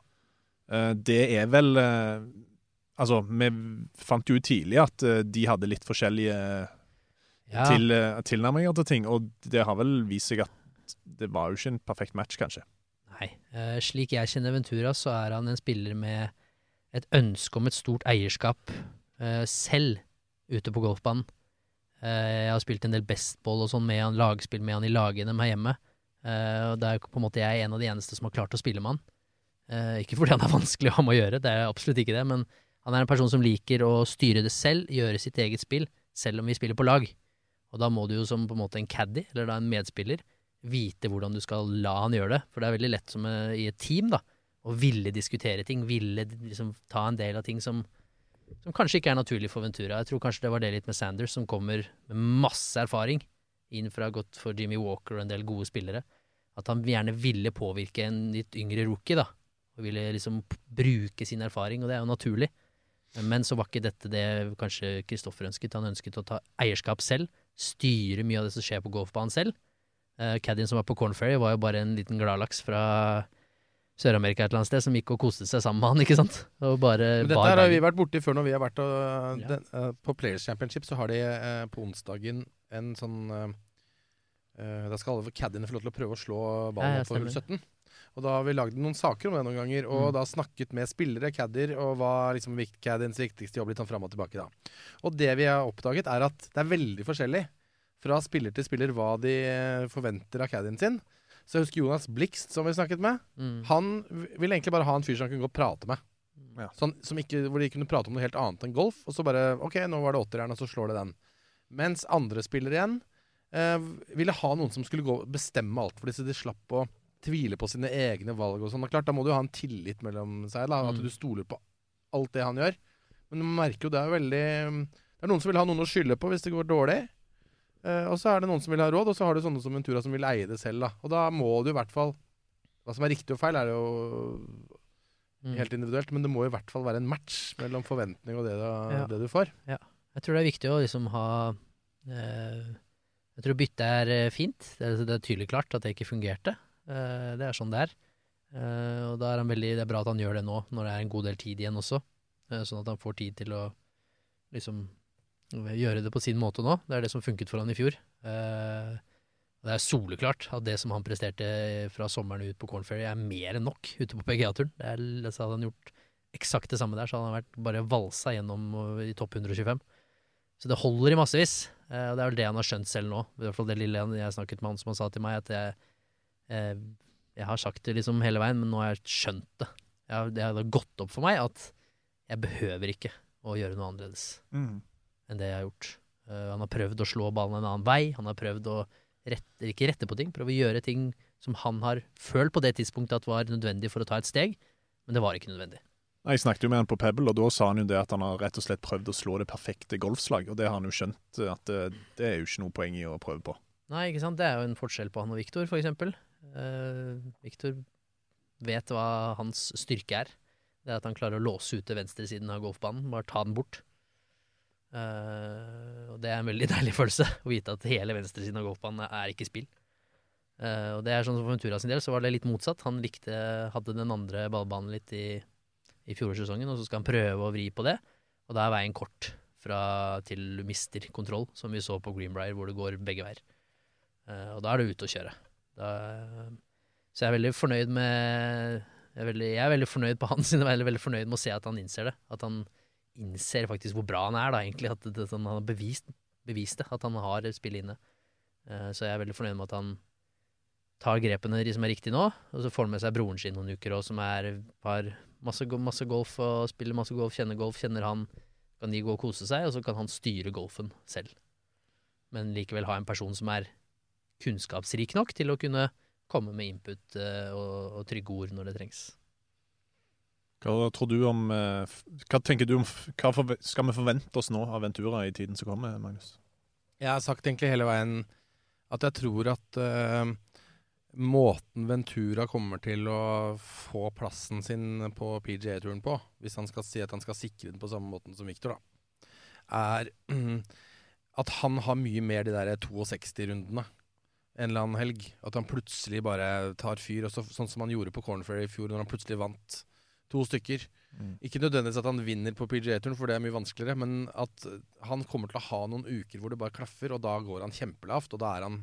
Eh, det er vel eh, Altså, vi fant jo tidlig at eh, de hadde litt forskjellige Ja. til, eh, tilnærminger til ting, og det har vel vist seg at det var jo ikke en perfekt match, kanskje. Nei. Uh, slik jeg kjenner Ventura, så er han en spiller med et ønske om et stort eierskap uh, selv ute på golfbanen. Uh, jeg har spilt en del bestball og sånn med han, lagspill med han i lag-NM her hjemme. Eh, og det er på en måte jeg en av de eneste som har klart å spille med han. Eh, ikke fordi han er vanskelig å ha med å gjøre, det er absolutt ikke det, men han er en person som liker å styre det selv, gjøre sitt eget spill, selv om vi spiller på lag. Og da må du jo som på en måte en caddy, eller da en medspiller, vite hvordan du skal la han gjøre det. For det er veldig lett som eh, i et team, da, å ville diskutere ting, ville liksom ta en del av ting som, som kanskje ikke er naturlig for Ventura. Jeg tror kanskje det var det litt med Sanders, som kommer med masse erfaring inn fra godt for Jimmy Walker og en del gode spillere. At han gjerne ville påvirke en litt yngre rookie, da. Og ville liksom bruke sin erfaring, og det er jo naturlig. Men så var ikke dette det kanskje Kristoffer ønsket. Han ønsket å ta eierskap selv, styre mye av det som skjer på golfbanen selv. Uh, Caddien som var på Corn Ferry, var jo bare en liten gladlaks fra Sør-Amerika et eller annet sted, som gikk og koste seg sammen med han, ikke sant? Og bare dette bar har vi vært borti før når vi har vært og, Ja. den, uh, På Players Championship så har de uh, på onsdagen en sånn eh, eh, Da skal alle caddiene få lov til å prøve å slå ballen Ja, ja, på hull stemmer. 17. Og da har vi lagd noen saker om det noen ganger, og Mm. da snakket med spillere, caddier, og hva liksom vikt- caddiens viktigste jobb litt sånn fram og tilbake, da. Og det vi har oppdaget, er at det er veldig forskjellig fra spiller til spiller hva de eh, forventer av caddien sin. Så jeg husker Jonas Blikst, som vi snakket med. Mm. Han ville egentlig bare ha en fyr som han kunne gå og prate med. Ja. Sånn, som ikke, hvor de kunne prate om noe helt annet enn golf, og så bare OK, nå var det åtterjern, og så slår det den. Mens andre spillere igjen eh, ville ha noen som skulle gå bestemme alt for dem, så de slapp å tvile på sine egne valg og sånn. Klart, Da må du jo ha en tillit mellom seg, da, at Mm. du stoler på alt det han gjør. Men man merker jo det er veldig Det er noen som vil ha noen å skylde på hvis det går dårlig. Eh, og så er det noen som vil ha råd, og så har du sånne som Ventura som vil eie det selv. da. Og da må du i hvert fall Hva som er riktig og feil, er jo Mm. helt individuelt, men det må i hvert fall være en match mellom forventning og det du, Ja. det du får. Jeg tror det er viktig å liksom ha eh, Jeg tror byttet er eh, fint. Det er, det er tydelig klart at det ikke fungerte. Eh, det er sånn det er. Eh, og da er han veldig, det er bra at han gjør det nå, når det er en god del tid igjen også. Eh, sånn at han får tid til å liksom gjøre det på sin måte nå. Det er det som funket for han i fjor. Det er soleklart at det som han presterte fra sommeren ut på Corn Ferry, er mer enn nok ute på PGA-turen. Så hadde han gjort eksakt det samme der, så hadde han vært bare valsa gjennom i topp 125. Så det holder i massevis. Og det er vel det han har skjønt selv nå. I hvert fall det lille jeg snakket med han som han sa til meg, at jeg, jeg har sagt det liksom hele veien, men nå har jeg skjønt det. Jeg, har- det har gått opp for meg at jeg behøver ikke å gjøre noe annerledes Mm. enn det jeg har gjort. Eh, han har prøvd å slå ballen en annen vei. Han har prøvd å rette, ikke rette på ting, prøve å gjøre ting som han har følt på det tidspunktet at var nødvendig for å ta et steg, men det var ikke nødvendig. Jeg snakket jo med han på Pebble, og da sa han jo det at han har rett og slett prøvd å slå det perfekte golfslag, og det har han jo skjønt at det, det er jo ikke noe poeng i å prøve på. Nei, ikke sant. Det er jo en forskjell på han og Viktor, for eksempel. Uh, Viktor vet hva hans styrke er. Det er at han klarer å låse ute venstresiden av golfbanen. Bare ta den bort. Uh, og det er en veldig <laughs> deilig følelse å vite at hele venstresiden av golfbanen er ikke spill. Uh, og det er sånn som For Ventura sin del så var det litt motsatt. Han likte, hadde den andre ballbanen litt i, i fjorårssesongen, og så skal han prøve å vri på det. Og da er veien kort fra til du mister kontroll, som vi så på Greenbrier, hvor det går begge veier. Uh, og da er det ute å kjøre. Da, så jeg er veldig fornøyd med jeg er veldig, jeg er veldig fornøyd på hans side, <laughs> veldig, veldig fornøyd med å se at han innser det. At han innser faktisk hvor bra han er, da, egentlig. At sånn, han har bevist, bevist det, at han har spillet inne. Eh, så jeg er veldig fornøyd med at han tar grepene som er riktige nå, og så får han med seg broren sin noen uker òg, som er, har masse, masse golf og spiller masse golf, kjenner golf, kjenner han. Kan de gå og kose seg, og så kan han styre golfen selv. Men likevel ha en person som er kunnskapsrik nok til å kunne komme med input eh, og, og trygge ord når det trengs. Hva tror du om eh, Hva tenker du om Hva skal vi forvente oss nå av Ventura i tiden som kommer, Magnus? Jeg har sagt egentlig hele veien at jeg tror at uh, måten Ventura kommer til å få plassen sin på PGA-turen på, hvis han skal si at han skal sikre den på samme måten som Victor, da, er <clears throat> at han har mye mer de der 62-rundene en eller annen helg. At han plutselig bare tar fyr, og så, sånn som han gjorde på Corn Ferry i fjor, når han plutselig vant to stykker. Mm. Ikke nødvendigvis at han vinner på PGA-turen, for det er mye vanskeligere, men at han kommer til å ha noen uker hvor det bare klaffer, og da går han kjempelavt, og da er han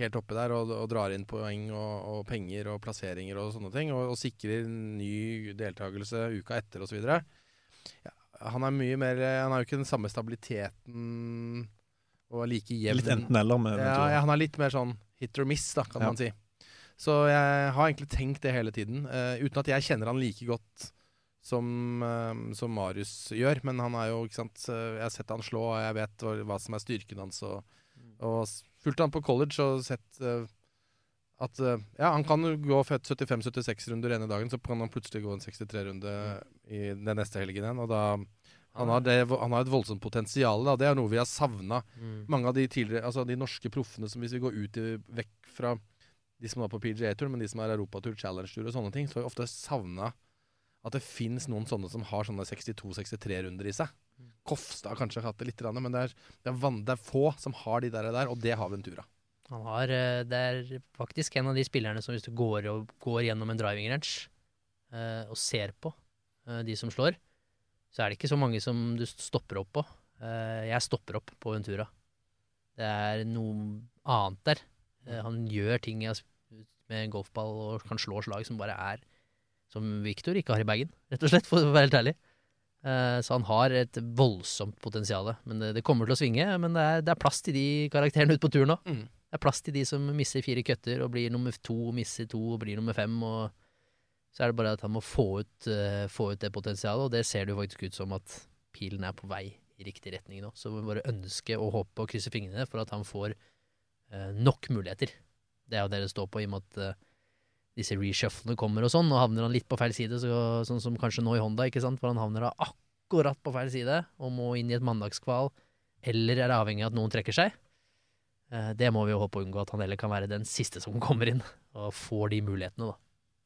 helt oppe der og, og drar inn poeng og, og penger og plasseringer og sånne ting, og, og sikrer ny deltakelse uka etter osv. Ja, han er mye mer Han har jo ikke den samme stabiliteten og er like jevn. Litt enten-eller med ja, ja, han er litt mer sånn hit or miss, da, kan Ja. man si. Så jeg har egentlig tenkt det hele tiden, uh, uten at jeg kjenner han like godt som, uh, som Marius gjør. Men han er jo, ikke sant uh, Jeg har sett han slå, og jeg vet hva, som er styrken hans. Og, og fulgte han på college og sett at Ja, han kan gå 75-76 runder ene dagen, så kan han plutselig gå en 63-runde i den neste helgen igjen. Og da han har, det, han har et voldsomt potensial. Da. Det er noe vi har savna. Mm. Mange av de altså de norske proffene som hvis vi går ut i, vekk fra de som er på PGA-tur, men de som er Europatur, Challenge-tur og sånne ting, så har vi ofte savna at det fins noen sånne som har sånne 62-63-runder i seg. Kofstad har kanskje hatt det litt, men det er, det, er van, det er få som har de der, der, og det har Ventura. Han har, eh, det er faktisk en av de spillerne som hvis du går, og, går gjennom en driving range eh, og ser på eh, de som slår, så er det ikke så mange som du stopper opp på. Eh, jeg stopper opp på Ventura. Det er noe annet der. Eh, han gjør ting med en golfball og kan slå slag som bare er Som Victor ikke har i bagen, rett og slett, for å være helt ærlig. Eh, så han har et voldsomt potensial. Men det, kommer til å svinge. Men det er, det er plass til de karakterene ute på turen nå. Mm. Det er plass til de som misser fire køtter og blir nummer to, misser to og blir nummer fem. Og så er det bare at han må få ut, uh, få ut det potensialet, og det ser det jo faktisk ut som at pilen er på vei i riktig retning nå. Så vi bare ønske og håpe og krysse fingrene for at han får uh, nok muligheter. Det er jo det det står på, i og med at uh, disse reshufflene kommer og sånn, og havner han litt på feil side, så, sånn som kanskje nå i Honda, ikke sant, for han havner da akkurat på feil side og må inn i et mandagskval, eller er avhengig av at noen trekker seg. Det må vi jo håpe å unngå, at han heller kan være den siste som kommer inn og får de mulighetene, da.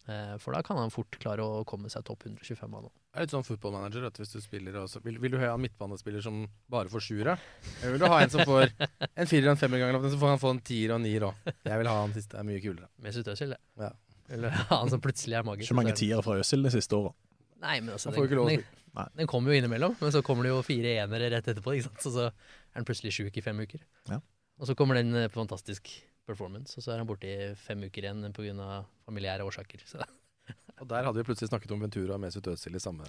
Eh, For da kan han fort klare å komme seg topp 125 av nå. Det er litt sånn footballmanager, at hvis du spiller også. Vil, vil du ha en midtbanespiller som bare får sjuere? Eller vil du ha en som får <laughs> en firer og en femmer ganger, så får han få en tier og en nier òg? Jeg vil ha han siste, det er mye kulere. Mesut Özil, det. Ja. Eller <laughs> han som plutselig er magisk. Ikke mange Så er tiere fra Øsil det siste året. Nei, men altså, å den, den, den kommer jo innimellom, men så kommer det jo fire enere rett etterpå, ikke sant? Så, så er han plutselig sjuk i fem uker. Ja. Og så kommer den eh, på fantastisk performance, og så er han borte i fem uker igjen pga. familiære årsaker. Så <laughs> Og der hadde vi plutselig snakket om Ventura og Mesut Özil i samme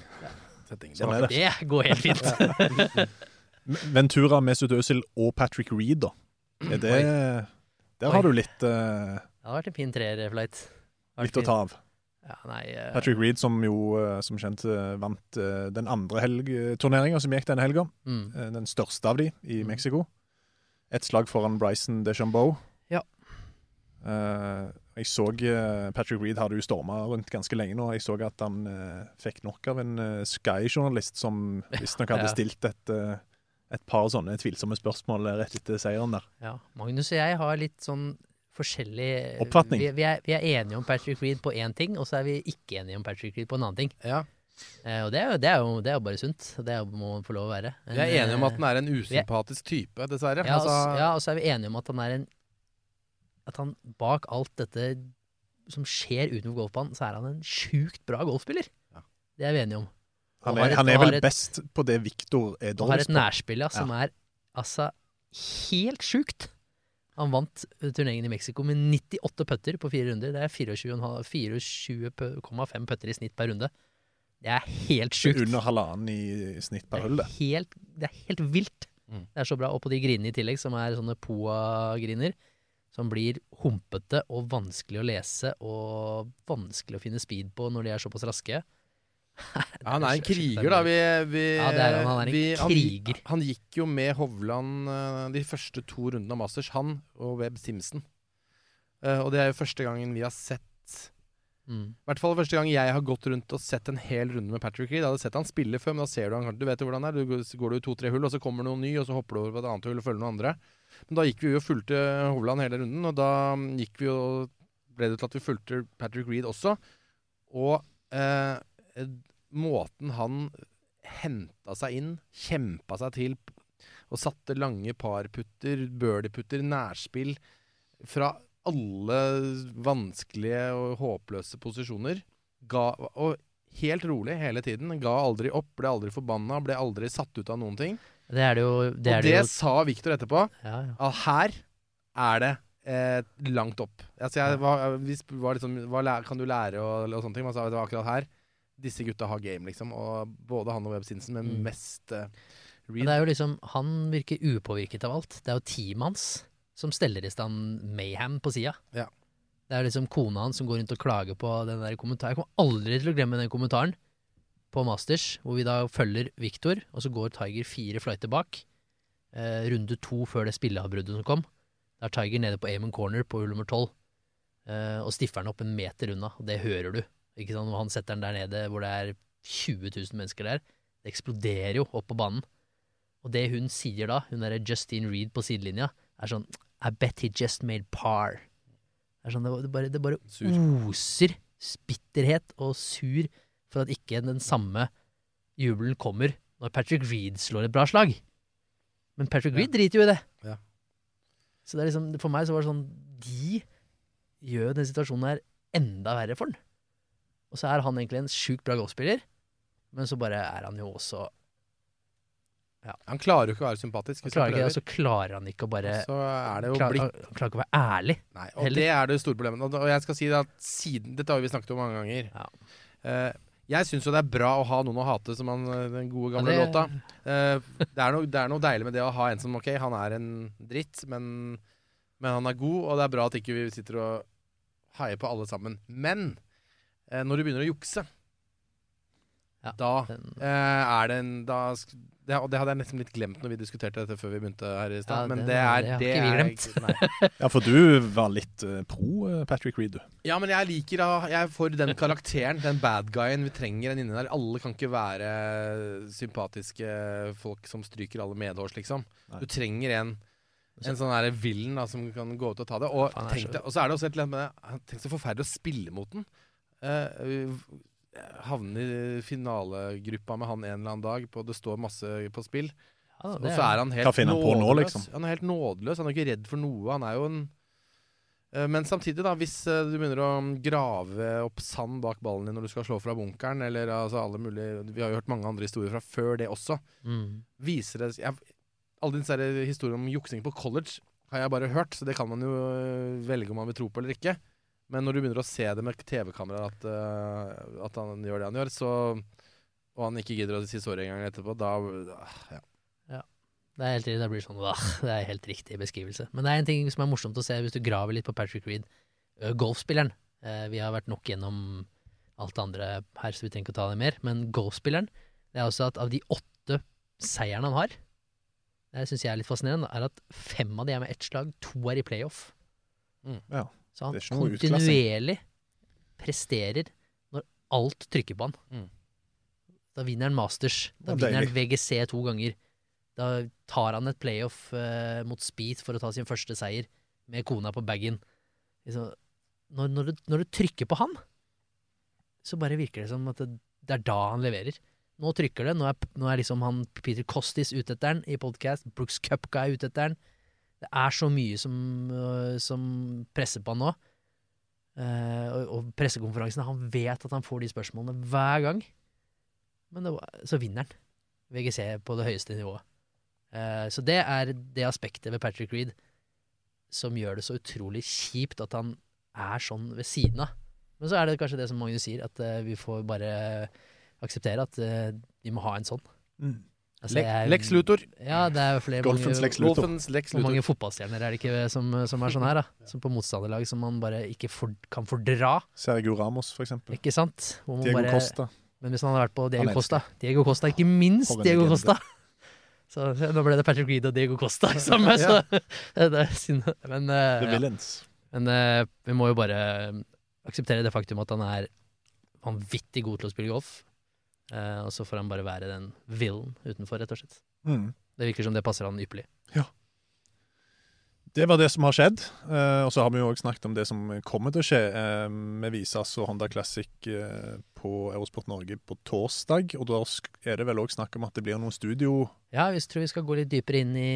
setting. Sånn var er det går helt fint. <laughs> Ventura, Mesut Özil og Patrick Reed, da. Er det Der har Oi. du litt, uh, Det har vært en fin treerflight. litt å ta av. Ja, nei, uh, Patrick Reed, som jo eh, som kjent vant uh, den andre turneringa som gikk denne helga. Mm. Den største av de i Mexico. Et slag foran Bryson DeChambeau. Eh, jeg så eh, Patrick Reed hadde jo storma rundt ganske lenge nå. Jeg så at han eh, fikk nok av en Sky-journalist som visstnok hadde <laughs> Ja. stilt et, et par sånne tvilsomme spørsmål rett etter seieren der. Ja. Magnus og jeg har litt sånn forskjellig Oppfatning. Vi, vi, er, vi er enige om Patrick Reed på én ting, og så er vi ikke enige om Patrick Reed på en annen ting. Ja. Eh, og det er, jo, det, er jo, det er jo bare sunt. Det må må få lov å være. Vi er enige om at han er en usympatisk type, dessverre. Ja, Altså, ja, og så er vi enige om at han er en At han bak alt dette som skjer utenfor golfbanen, så er han en sjukt bra golfspiller. Det er vi enige om. Han er, et- han er vel et- best på det Victor er Han har et på. nærspill ja, som er altså helt sjukt. Han vant eh, turneringen i Mexico med 98 putter på fire runder. Det er 24,5 24,5 putter i snitt per runde. Det er helt sjukt. Under halvannen i snitt per hull, det. Helt, det er helt vilt. Mm. Det er så bra. Og på de grinene i tillegg, som er sånne Poa-griner, som blir humpete og vanskelig å lese og vanskelig å finne speed på når de er såpass raske. Ja, han er en kriger, da. Vi, vi, Ja, det er han. Han er en vi, kriger. Han, han gikk jo med Hovland eh, de første to rundene av Masters, han og Webb Simpson. Eh, og det er jo første gangen vi har sett Mm. I hvert fall første gang jeg har gått rundt og sett en hel runde med Patrick Reed. Jeg hadde sett han spille før, men da ser du han Du vet jo hvordan det er. Du går- du to-tre hull, og så kommer noen ny, og så hopper du over på et annet hull og følger noen andre. Men da gikk vi jo og fulgte Hovland hele runden, og da mm, gikk vi jo ble det til at vi fulgte Patrick Reed også. Og eh, måten han henta seg inn, kjempa seg til og satte lange parputter, birdieputter, nærspill fra alle vanskelige og håpløse posisjoner. Ga, og helt rolig hele tiden. Ga aldri opp, ble aldri forbanna, ble aldri satt ut av noen ting. Det er det jo det og det det jo, sa Victor etterpå. ja, ja. At her er det eh, langt opp. Altså jeg, var, vi var liksom, hva kan du lære og, og sånne ting? Man sa det var akkurat her. Disse gutta har game, liksom. Og både han og Webb Sinsen, men Mm. mest eh, Reed. det er jo liksom, Han virker upåvirket av alt. Det er jo teamet hans som steller i stand mayhem på sida. Ja. Det er liksom kona hans som går rundt og klager på den der kommentaren. Jeg kommer aldri til å glemme den kommentaren på Masters, hvor vi da følger Victor, og så går Tiger fire fløyter bak. Eh, runde to før det spilleavbruddet som kom. Da er Tiger nede på Amon Corner på hull nummer tolv eh, og stiffer den opp en meter unna, og det hører du. Ikke sant? Når han setter den der nede hvor det er 20 000 mennesker der. Det eksploderer jo opp på banen. Og det hun sier da, hun derre Justine Reed på sidelinja, er sånn I bet he just made par. Det er sånn, det, det bare, det bare oser bitterhet og sur for at ikke den samme jubelen kommer når Patrick Reed slår et bra slag. Men Patrick Reed driter jo i det. Ja. Så det er liksom, for meg så var det sånn De gjør den situasjonen her enda verre for han. Og så er han egentlig en sjukt bra golfspiller, men så bare er han jo også Han klarer jo ikke å være sympatisk. hvis han klarer ikke. Og så klarer han ikke å bare Så er det jo klar, Han klarer ikke å være ærlig. Nei, og Heller. det er det store problemet. Og jeg skal si det at siden Dette har vi snakket om mange ganger. Ja. Eh, jeg syns jo det er bra å ha noen å hate, som han, eh, den gode gamle Ja, det- låta. Eh, det, er noe, det er noe deilig med det å ha en som OK, han er en dritt, men, men han er god, og det er bra at ikke vi sitter og heier på alle sammen. Men eh, når du begynner å jukse, Ja, da den- eh, er det en da, det, Og det hadde jeg nesten litt glemt når vi diskuterte dette før vi begynte her i stad. Ja, men det- det er det har ikke vi er- glemt. <laughs> <laughs> Ja, for du var litt uh, pro eh, Patrick Reed, du. Ja, men jeg liker da Jeg er for den karakteren, den bad guyen. Vi trenger en inni der. Alle kan ikke være sympatiske folk som stryker alle medhårs, liksom. Nei. Du trenger en en sånn der villen da, som kan gå ut og ta det. Og, Faen, er tenk så- og så er det også et eller annet med det Tenk så forferdelig å spille mot den. Eh, havne i finalegruppa med han en eller annen dag, på, det står masse på spill. Ja, og så er han helt han på nå, liksom? Han er helt nådeløs. Han er ikke redd for noe. Han er jo en Eh, Men samtidig, da, hvis eh, du begynner å grave opp sand bak ballen din når du skal slå fra bunkeren, eller altså alle mulige Vi har jo hørt mange andre historier fra før det også. Mm. Viser det jeg, Alle disse historiene om juksing på college har jeg bare hørt, så det kan man jo eh, velge om man vil tro på eller ikke. Men når du begynner å se det med TV-kamera, at, uh, at han gjør det han gjør, så og han ikke gidder å si sorry en gang etterpå, da ja. Det er helt, det blir sånn, uh, det er helt riktig beskrivelse. Men det er en ting som er morsomt å se hvis du graver litt på Patrick Reed. Øh, Golfspilleren. Eh, vi har vært nok gjennom alt det andre her, så vi trenger ikke å ta det mer. Men golfspilleren, det er også at av de åtte seierne han har, det syns jeg er litt fascinerende, er at fem av de er med ett slag, to er i playoff. Ja. Så han er kontinuerlig presterer når alt trykker på han. Mm. Da vinner han Masters. Da er vinner han. VGC to ganger. Da tar han et playoff eh, mot Speed for å ta sin første seier, med kona på bagen. Liksom, når, når, du, når du trykker på han, så bare virker det som at det, det er da han leverer. Nå trykker det. Nå er, nå er liksom han Peter Costis ute etter den i podcast. Brooks Cupka er ute etter den. Det er så mye som, øh, som presser på han nå. Eh, og, og pressekonferansene Han vet at han får de spørsmålene hver gang. Men var- så vinner han. VGC på det høyeste nivået. Eh, så det er det aspektet ved Patrick Reed som gjør det så utrolig kjipt at han er sånn ved siden av. Men så er det kanskje det som Magnus sier, at eh, vi får bare akseptere at eh, vi må ha en sånn. Mm. Altså, Lex, jeg- Lex Luthor. Ja, det er jo flere Golfens mange, Lex Luthor. Golfens Lex hvor Luthor. mange fotballstjerner er det ikke som, som er sånn her, da? <laughs> Som på motstanderlag som man bare ikke for, kan fordra, Sergio Ramos, for eksempel. ikke sant? Hvor man Diego bare, Costa. Men hvis han hadde vært på Diego Costa Diego Costa, ikke minst Diego legende. Costa! <laughs> Så nå ble det Patrick Reed og Diego Costa <laughs> sammen, så det er synd. Men uh, The ja. Men uh, vi må jo bare akseptere det faktum at han er vanvittig god til å spille golf. Eh, og så får han bare være den villain utenfor, rett og slett. Mm. Det virker som det passer han ypperlig. Det var det som har skjedd. Eh, og så har vi jo òg snakket om det som kommer til å skje. Eh, vi viser altså Honda Classic på Eurosport Norge på torsdag. Og da er det vel òg snakk om at det blir noen studio Ja, vi tror vi skal gå litt dypere inn i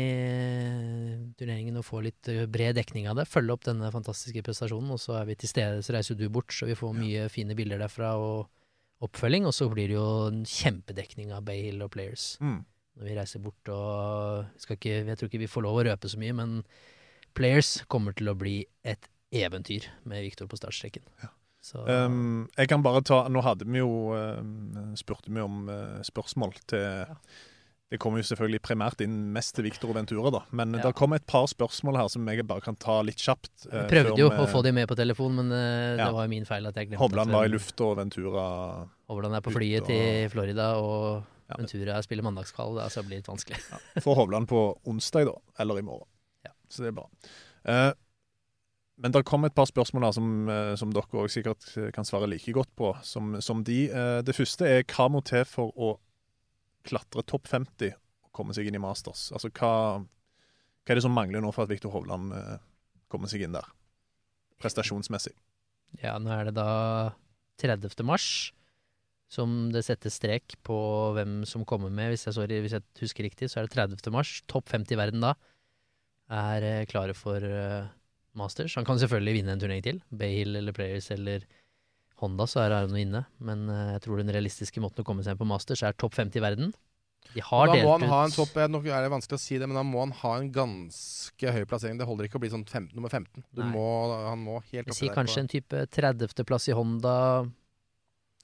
turneringen og få litt bred dekning av det. Følge opp denne fantastiske prestasjonen, og så er vi til stede, så reiser du bort, så vi får mye fine bilder derfra og oppfølging. Og så blir det jo en kjempedekning av Bay Hill og Players Mm. når vi reiser bort. Og skal ikke, jeg tror ikke vi får lov å røpe så mye, men Players kommer til å bli et eventyr med Victor på startstreken. Ja. Um, jeg kan bare ta Nå hadde vi jo um, spurte vi om uh, spørsmål til Det kommer jo selvfølgelig primært inn mest til Victor og Ventura, da. Men Ja. det kom et par spørsmål her som jeg bare kan ta litt kjapt. uh, jeg prøvde jo vi- å få de med på telefon, men eh, Ja. det var jo min feil at jeg glemte Hovland var i lufta, og Ventura Hovland er på flyet og- til Florida, og Ventura spiller mandagskvall. Det altså blir litt vanskelig. Får Hovland på onsdag, da. Eller i morgen. Ja. Så det er bra. Eh, men det kom et par spørsmål her som, eh, som dere òg sikkert kan svare like godt på som, som de. Eh, det første er hva må til for å klatre topp 50 og komme seg inn i Masters? Altså hva, hva er det som mangler nå for at Viktor Hovland eh, kommer seg inn der? Prestasjonsmessig. Ja, nå er det da 30. mars som det settes strek på hvem som kommer med. Hvis jeg, sorry, hvis jeg husker riktig, så er det 30. mars. Topp 50 i verden da er eh, klare for uh, Masters. Han kan selvfølgelig vinne en turnering til. Bayhill eller Players eller Honda, så er han inne. Men eh, jeg tror den realistiske måten å komme seg inn på Masters er topp 50 i verden. De har da må han han ha en topp Nå er det vanskelig å si det, men da må han ha en ganske høy plassering. Det holder ikke å bli sånn fem, nummer 15. Du må, han må helt oppi sier Si kanskje på- en type 30.-plass i Honda,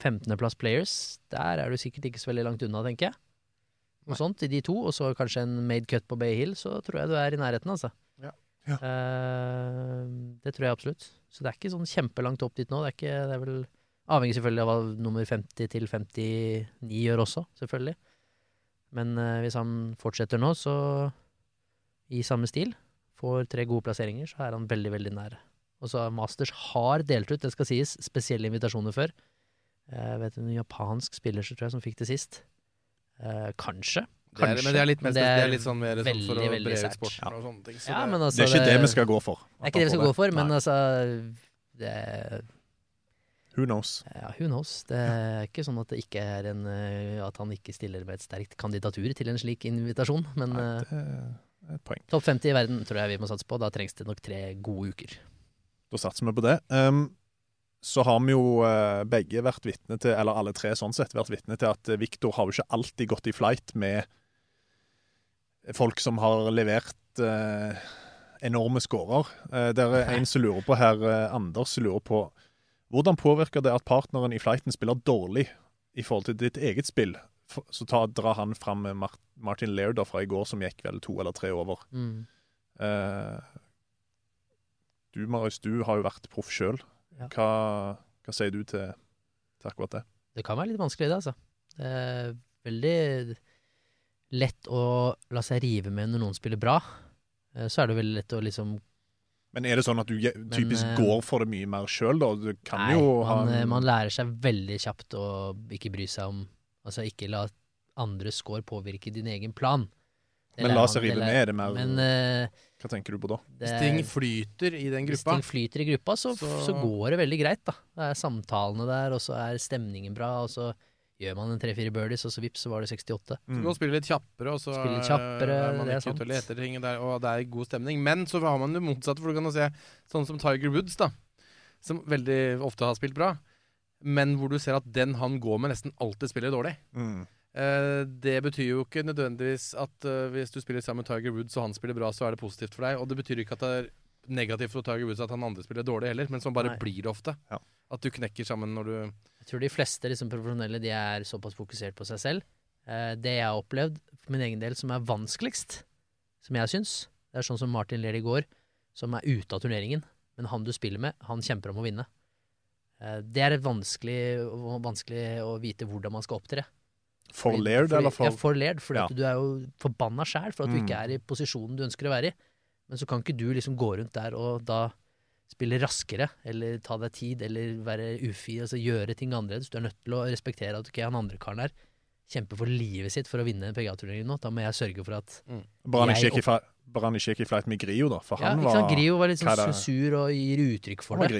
15.-plass Players. Der er du sikkert ikke så veldig langt unna, tenker jeg. Noe sånt i de to, og så kanskje en made cut på Bay Hill, så tror jeg du er i nærheten, altså. Ja. Eh, det tror jeg absolutt. Så det er ikke sånn kjempelangt opp dit nå. Det er, ikke, det er vel avhengig selvfølgelig av hva nummer 50 til 59 gjør også, selvfølgelig. Men eh, hvis han fortsetter nå, så i samme stil, får tre gode plasseringer, så er han veldig, veldig nær. Og så Masters har delt ut, det skal sies, spesielle invitasjoner før. Jeg vet en japansk spiller tror jeg som fikk det sist. Eh, kanskje. Det er- Kanskje. men det er litt det er, det er litt sånn mer sånn veldig, for å bre ut sært. ja. og sånne ting, så Ja, det- altså, Det er ikke det vi skal gå for. Det er ikke det vi skal gå for, men altså det, Who knows? Ja, who knows. Det er ikke sånn at det ikke er en eh, At han ikke stiller med et sterkt kandidatur til en slik invitasjon, men Nei, Det er et poeng. topp 50 i verden tror jeg vi må satse på. Da trengs det nok tre gode uker. Da satser vi på det. Um, så har vi jo eh, begge vært vitne til, eller alle tre sånn sett, vært vitne til at Viktor Victor har jo ikke alltid gått i flight med folk som har levert eh, enorme scorer. Eh, det er en som lurer på her, eh, Anders lurer på hvordan påvirker det at partneren i flighten spiller dårlig i forhold til ditt eget spill? For, så ta, drar han fram Martin Laird fra i går, som gikk vel to eller tre over. Mm. Eh, du Marius, du har jo vært proff sjøl. Ja. Hva, hva sier du til, til akkurat det? Det kan være litt vanskelig, det, altså. Det er veldig lett å la seg rive med når noen spiller bra. Eh, Så er det veldig lett å liksom Men er det sånn at du typisk men, går for det mye mer sjøl, da? Du kan Nei, jo ha man, eh, man lærer seg veldig kjapt å ikke bry seg om Altså ikke la andre score påvirke din egen plan. Det Men la seg rive med, er det mer Men uh, Hva tenker du på da? det Hvis ting flyter i den Hvis gruppa ting flyter i gruppa, så, Så- så går det veldig greit, da. Det er samtalene der, og så er stemningen bra, og så gjør man en tre-fire birdies, og så vips, så var det 68. Så gå og spille litt kjappere, og så Spille litt kjappere, er man det ikke ute og leter ting, der, og det er god stemning. Men så har man det motsatte, for du kan jo se sånn som Tiger Woods, da. Som veldig ofte har spilt bra, men hvor du ser at den han går med, nesten alltid spiller dårlig. Mm. Eh, det betyr jo ikke nødvendigvis at eh, hvis du spiller sammen med Tiger Woods og han spiller bra, så er det positivt for deg. Og det betyr ikke at det er negativt for Tiger Woods at han andre spiller dårlig heller, men sånn bare Nei. blir det ofte. At du knekker sammen når du Jeg tror de fleste liksom, profesjonelle de er såpass fokusert på seg selv. Eh, det jeg har opplevd for min egen del som er vanskeligst, som jeg syns, det er sånn som Martin Ler i går, som er ute av turneringen. Men han du spiller med, han kjemper om å vinne. Eh, det er vanskelig, vanskelig å vite hvordan man skal opptre. For Laird, eller for Ja, for Laird. For Ja. du er jo forbanna sjæl for at du Mm. ikke er i posisjonen du ønsker å være i. Men så kan ikke du liksom gå rundt der og da spille raskere, eller ta deg tid, eller være ufi, altså gjøre ting annerledes. Du er nødt til å respektere at ok, han andre karen her kjemper for livet sitt for å vinne PGA-turneringen nå. Da må jeg sørge for at Bare han ikke fli- bare han ikke gikk i flight med Grio, da. For ja, han var? Grio var litt sånn det? sur og gir uttrykk for det.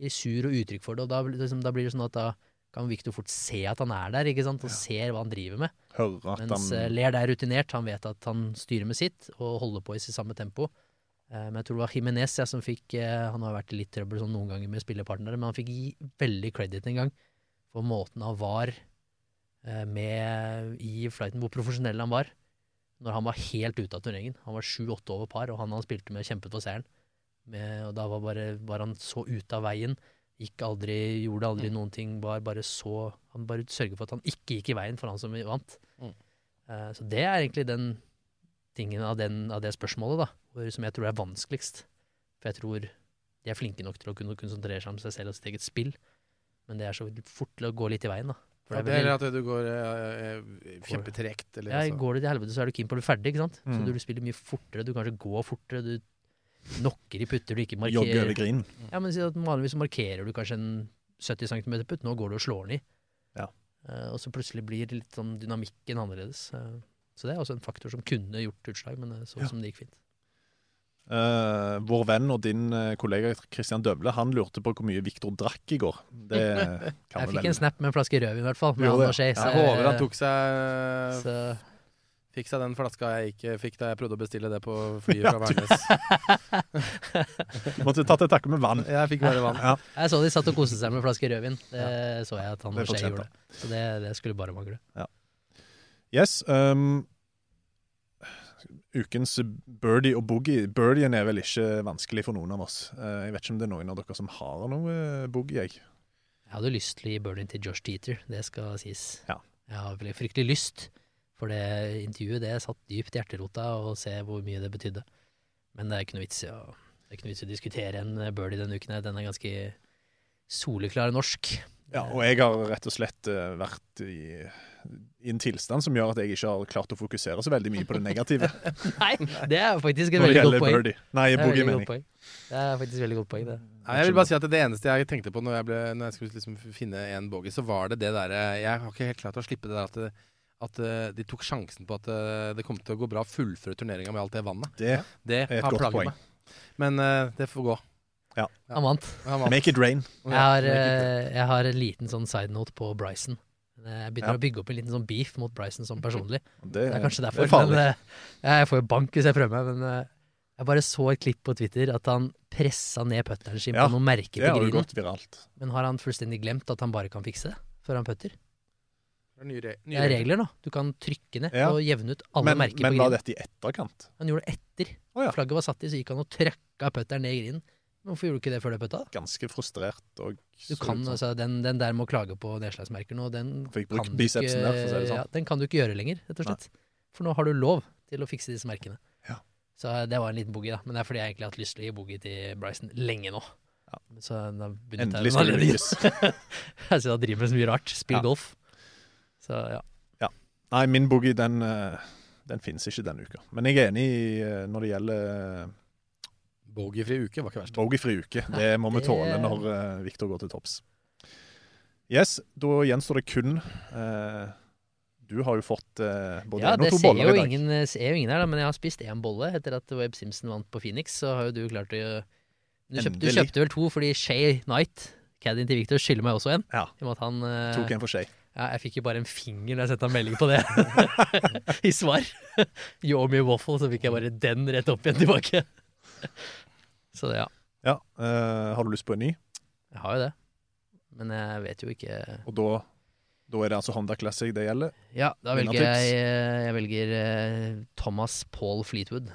Gir sur og uttrykk for det, og da, liksom, da blir det sånn at da kan Victor fort se at han er der, ikke sant, og ser hva han driver med. Mens eh, han Ler er rutinert, han vet at han styrer med sitt og holder på i sitt samme tempo. Eh, Men jeg tror det var Jimenez ja, som fikk eh, Han har vært i litt trøbbel sånn noen ganger med spillepartnere, men han fikk gi veldig credit en gang for måten han var eh, med i flighten, hvor profesjonell han var. Når han var helt ute av turneringen. Han var sju-åtte over par, og han han spilte med, kjempet for seieren. Med, og da var, bare, var han så ute av veien. Gikk aldri, gjorde aldri noen ting. Var bare så Han bare sørget for at han ikke gikk i veien for han som vant. Mm. Så det er egentlig den tingen av, den, av det spørsmålet, da, hvor, som jeg tror er vanskeligst. For jeg tror de er flinke nok til å kunne konsentrere seg om seg selv og sitt eget spill, men det er så fort til å gå litt i veien, da. For Ja, det er at du går eh, eh, kjempetregt. Eller ja, altså. går det til helvete, så er du keen på å bli ferdig, ikke sant? Mm. Så du spiller mye fortere, du kanskje går fortere, du knocker i putter du ikke jogger markerer. over grinen. Ja, men at vanligvis så markerer du kanskje en 70 cm putt, nå går du og slår den i. Ja. Uh, og så plutselig blir litt sånn dynamikken annerledes. Eh, så det er også en faktor som kunne gjort utslag, men det så Ja. som det gikk fint. Uh, vår venn og din eh, kollega Christian Døvle Han lurte på hvor mye Victor drakk i går. Det <laughs> kan Jeg fikk vel en snap med en flaske rødvin, i hvert fall. Det? Shay, Jeg håper han tok seg så- Fikk seg den flaska jeg ikke fikk da jeg prøvde å bestille det på flyet fra Værnes. Måtte tatt et takke med vann. Jeg fikk bare vann. Ja. Jeg så de satt og koste seg med en flaske rødvin. Det så jeg at han og Skei gjorde. Så det, det skulle bare mangle. Yes. Um, ukens birdie og boogie. Birdien er vel ikke vanskelig for noen av oss. Uh, jeg vet ikke om det er noen av dere som har noe eh, boogie, jeg. Jeg hadde lyst til å gi birdien til Josh Teeter, det skal sies. Ja. Jeg har veldig fryktelig lyst, for det intervjuet det satt dypt i hjerterota å se hvor mye det betydde. Men det er ikke noe vits i å, vits å diskutere en birdie denne uken. Den er ganske soleklar norsk. Ja, og jeg har rett og slett eh, vært i, i en tilstand som gjør at jeg ikke har klart å fokusere så veldig mye på det negative. <laughs> Nei, det er faktisk et veldig godt poeng. birdie. Nei, Det er boogie, godt poeng. Det er faktisk et veldig godt poeng, det. Nei, jeg vil bare si at Det eneste jeg tenkte på når jeg, ble, når jeg skulle liksom finne en bogey, så var det det derre Jeg har ikke helt klart å slippe det der at, det, at eh, de tok sjansen på at eh, det kom til å gå bra å fullføre turneringa med alt det vannet. Det Det er et har godt poeng. meg. Men uh, det får gå. Ja. Han vant. Make it rain. Jeg har, eh, jeg har en liten sånn side note på Bryson. Jeg begynner Ja. å bygge opp en liten sånn beef mot Bryson som personlig. <laughs> Det, Det er kanskje derfor. er men, eh, jeg får jo bank hvis jeg prøver meg, men eh, jeg bare så et klipp på Twitter at han pressa ned putteren sin Ja, på noen merker på grinen. Men har han fullstendig glemt at han bare kan fikse det før han putter? Det er nye, re Det er regler nå. Du kan trykke ned Ja. og jevne ut alle Men, merker men på var dette i etterkant? Han gjorde det etter. Oh, ja. Flagget var satt i, så gikk han og trøkka putteren ned i grinen. Hvorfor gjorde du ikke det før du putta? Ganske frustrert og Du kan, altså, den, den der med å klage på nedslagsmerker nå, den Fikk kan, brukt du bicepsen ikke, der, for å si det sånn. ja, den kan du ikke gjøre lenger, rett og slett. For nå har du lov til å fikse disse merkene. Ja. Så eh, det var en liten boogie, da. Men det er fordi jeg egentlig har hatt lyst til å gi boogie til Bryson lenge nå. Ja. Så da Endelig skal det lykkes. <laughs> jeg synes han driver med så mye rart. Spill Ja. golf. Så ja. Nei, min boogie, den, eh, den finnes ikke denne uka. Men jeg er enig eh, når det gjelder eh, Bogeyfri uke var ikke verst. Bogeyfri uke. Det må vi tåle når uh, Viktor går til topps. Yes, da gjenstår det kun uh, Du har jo fått eh, både ja, en og to boller i dag. ingen, det ser jo ingen her, da, men jeg har spist én bolle etter at Webb Simpson vant på Phoenix. Så har jo du klart å Du kjøpte, du kjøpte vel to fordi Shay Knight, caddien til Victor, skylder meg også en. Ja. I og med at han eh, Tok en for Shay. Ja, jeg fikk jo bare en finger da jeg sendte en melding på det <laughs> <laughs> i svar. You owe me waffle, så fikk jeg bare den rett opp igjen tilbake. Så det, ja. Ja, Uh, Har du lyst på en ny? Jeg har jo det. Men jeg vet jo ikke Og da, da er det altså Honda Classic det gjelder? Ja, da velger jeg, eh, jeg velger eh, Thomas Paul Fleetwood,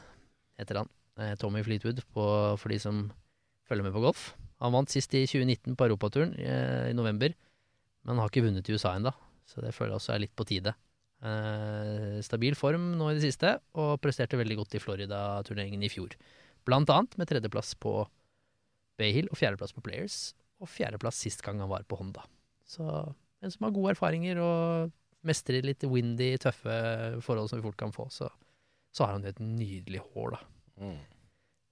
heter han. Tommy Fleetwood, på, for de som følger med på golf. Han vant sist i 2019 på Europaturen i november, men han har ikke vunnet i USA ennå, så det føler jeg også er litt på tide. Eh, stabil form nå i det siste, og presterte veldig godt i Florida-turneringen i fjor. Blant annet med tredjeplass på Bayhill og fjerdeplass på Players, og fjerdeplass sist gang han var på Honda. Så en som har gode erfaringer og mestrer litt windy, tøffe forhold som vi fort kan få, så, så har han jo et nydelig hår, da. Mm.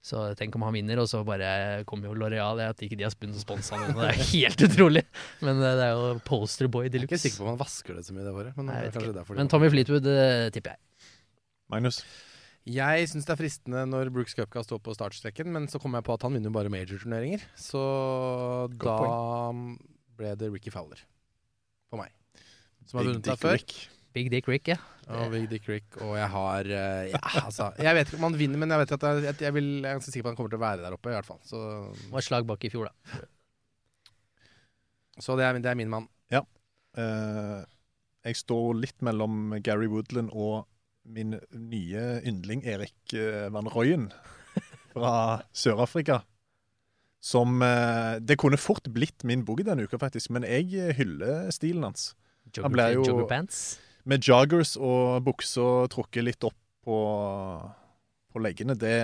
Så tenk om han vinner, og så bare kommer jo Loreal. At ikke de har spunnet å sponse han ennå. Det er helt utrolig. Men eh, det er jo posterboy de Jeg er ikke sikker på om han vasker det så mye det håret. Men, Nei, jeg vet ikke. Men Tommy Fleetwood eh, tipper jeg. Magnus? Jeg syns det er fristende når Brooks Cupka står på startstreken, men så kom jeg på at han vinner bare major-turneringer. Så da ble det Ricky Fowler på meg. Som har vunnet der Dick før. Rick. Big Dick Rick, ja. Og Big Dick Rick. Og jeg har eh, Ja, altså Jeg vet ikke om han vinner, men jeg vet at jeg, jeg, jeg, vil, jeg er ganske sikker på at han kommer til å være der oppe, i hvert fall. Så, Var slag bak i fjor, da. så det, er, min- det er min mann. Ja. Uh, jeg står litt mellom Gary Woodland og min nye yndling Erik eh, Van Rooyen <laughs> fra Sør-Afrika. Som eh, Det kunne fort blitt min boogie denne uka, faktisk, men jeg eh, hyller stilen hans. Han ble jo med joggers og buksa trukket litt opp på, på leggene. Det,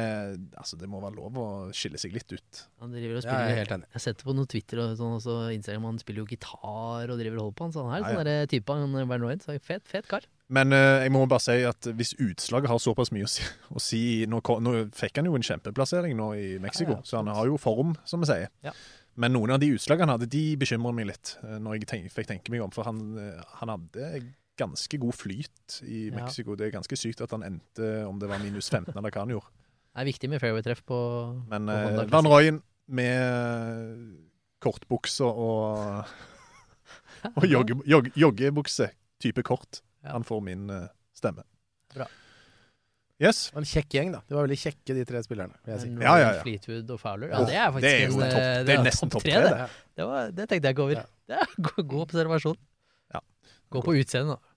altså, det må være lov å skille seg litt ut. Han driver og Ja, spiller jeg er helt enig. Jeg har sett det på noe Twitter og sånn, og så Instagram, han spiller jo gitar og driver og holder på. Han, så han er Ja, ja. sånn type, han Van Rooyen. Så fet, fet kar. Men uh, jeg må bare si at hvis utslaget har såpass mye å si, å si nå, nå fikk han jo en kjempeplassering nå i Mexico, Ja, ja, så han har jo form, som vi sier. Ja. Men noen av de utslagene han hadde, de bekymrer meg litt, eh, når jeg tenk, fikk tenke meg om. For han, eh, han hadde ganske god flyt i Ja. Mexico. Det er ganske sykt at han endte om det var minus 15 eller hva han gjorde. Det er viktig med fairway-treff på, Men på eh, Van Royen med kortbukser og, <laughs> og jogge, jogge, joggebukse, type kort, Ja. han får min eh, stemme. Bra. Yes. Det var en kjekk gjeng, da. De var veldig kjekke, de tre spillerne. Vil jeg si. Ja, ja, ja. Fleetwood og Fowler. Ja, det er faktisk det er jo en, topp- eh, det er nesten topp tre, det. det. Det, var, det tenkte jeg ikke over. Ja. Det er god, god observasjon. Ja. Gå på utseendet, da.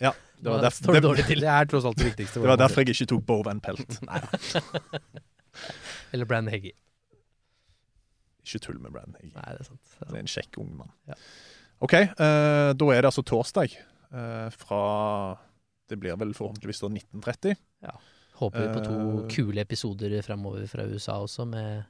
Ja, det var, derfor, det det. Det er tross alt det viktigste. det var derfor jeg ikke tok Bovan Pelt. <laughs> <laughs> Eller Brann Heggie. Ikke tull med Brann Heggie. Nei, det er sant. Det er en kjekk ung mann. Ja. OK, uh, da er det altså torsdag uh, fra Det blir vel forhåpentligvis da 1930. Ja. Håper vi på to uh, kule episoder framover fra USA også, med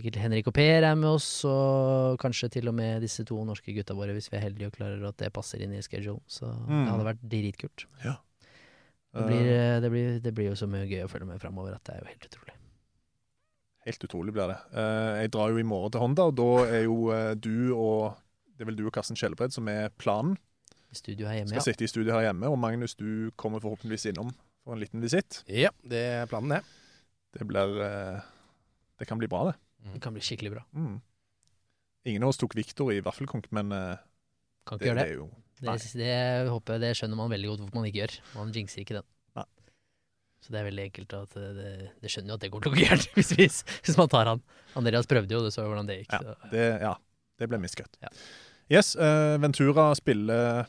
Sikkert Henrik og Per er med oss, og kanskje til og med disse to norske gutta våre, hvis vi er heldige og klarer at det passer inn i schedule. Så Mm. det hadde vært dritkult. Ja. Det blir, eh, det, blir, det blir jo så mye gøy å følge med framover at det er jo helt utrolig. Helt utrolig blir det. Eh, jeg drar jo i morgen til Honda, og da er jo eh, du og Det er vel du og Karsten Skjelbred som er planen. I studio her hjemme, Skal ja. sitte i studio her hjemme, og Magnus, du kommer forhåpentligvis innom for en liten visitt. Ja, det er planen, det. Det blir eh, Det kan bli bra, det. Det kan bli skikkelig bra. Mm. Ingen av oss tok Victor i vaffelkonk, men uh, Kan ikke det, gjøre det det. jo Det, det håper jeg det skjønner man veldig godt hvorfor man ikke gjør. Man jinxer ikke den. Nei. Så det er veldig enkelt at det, det, det skjønner jo at det går til å gå gærent <laughs> hvis, hvis, hvis man tar han. Andreas prøvde jo, du så jo hvordan det gikk. Ja, så- det, ja, det ble miskutt. Ja. Yes, uh, Ventura spiller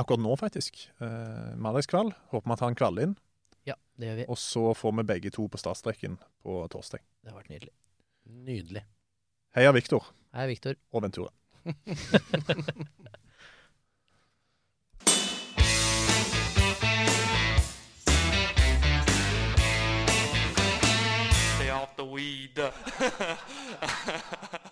akkurat nå, faktisk. Uh, Mandagskveld. Håper vi at han kvaller inn. Ja, det gjør vi. Og så får vi begge to på startstreken på torsdag. Det har vært nydelig. Nydelig. Heia Viktor. Hei, Viktor. og Ventura. Stay off the weed. <laughs>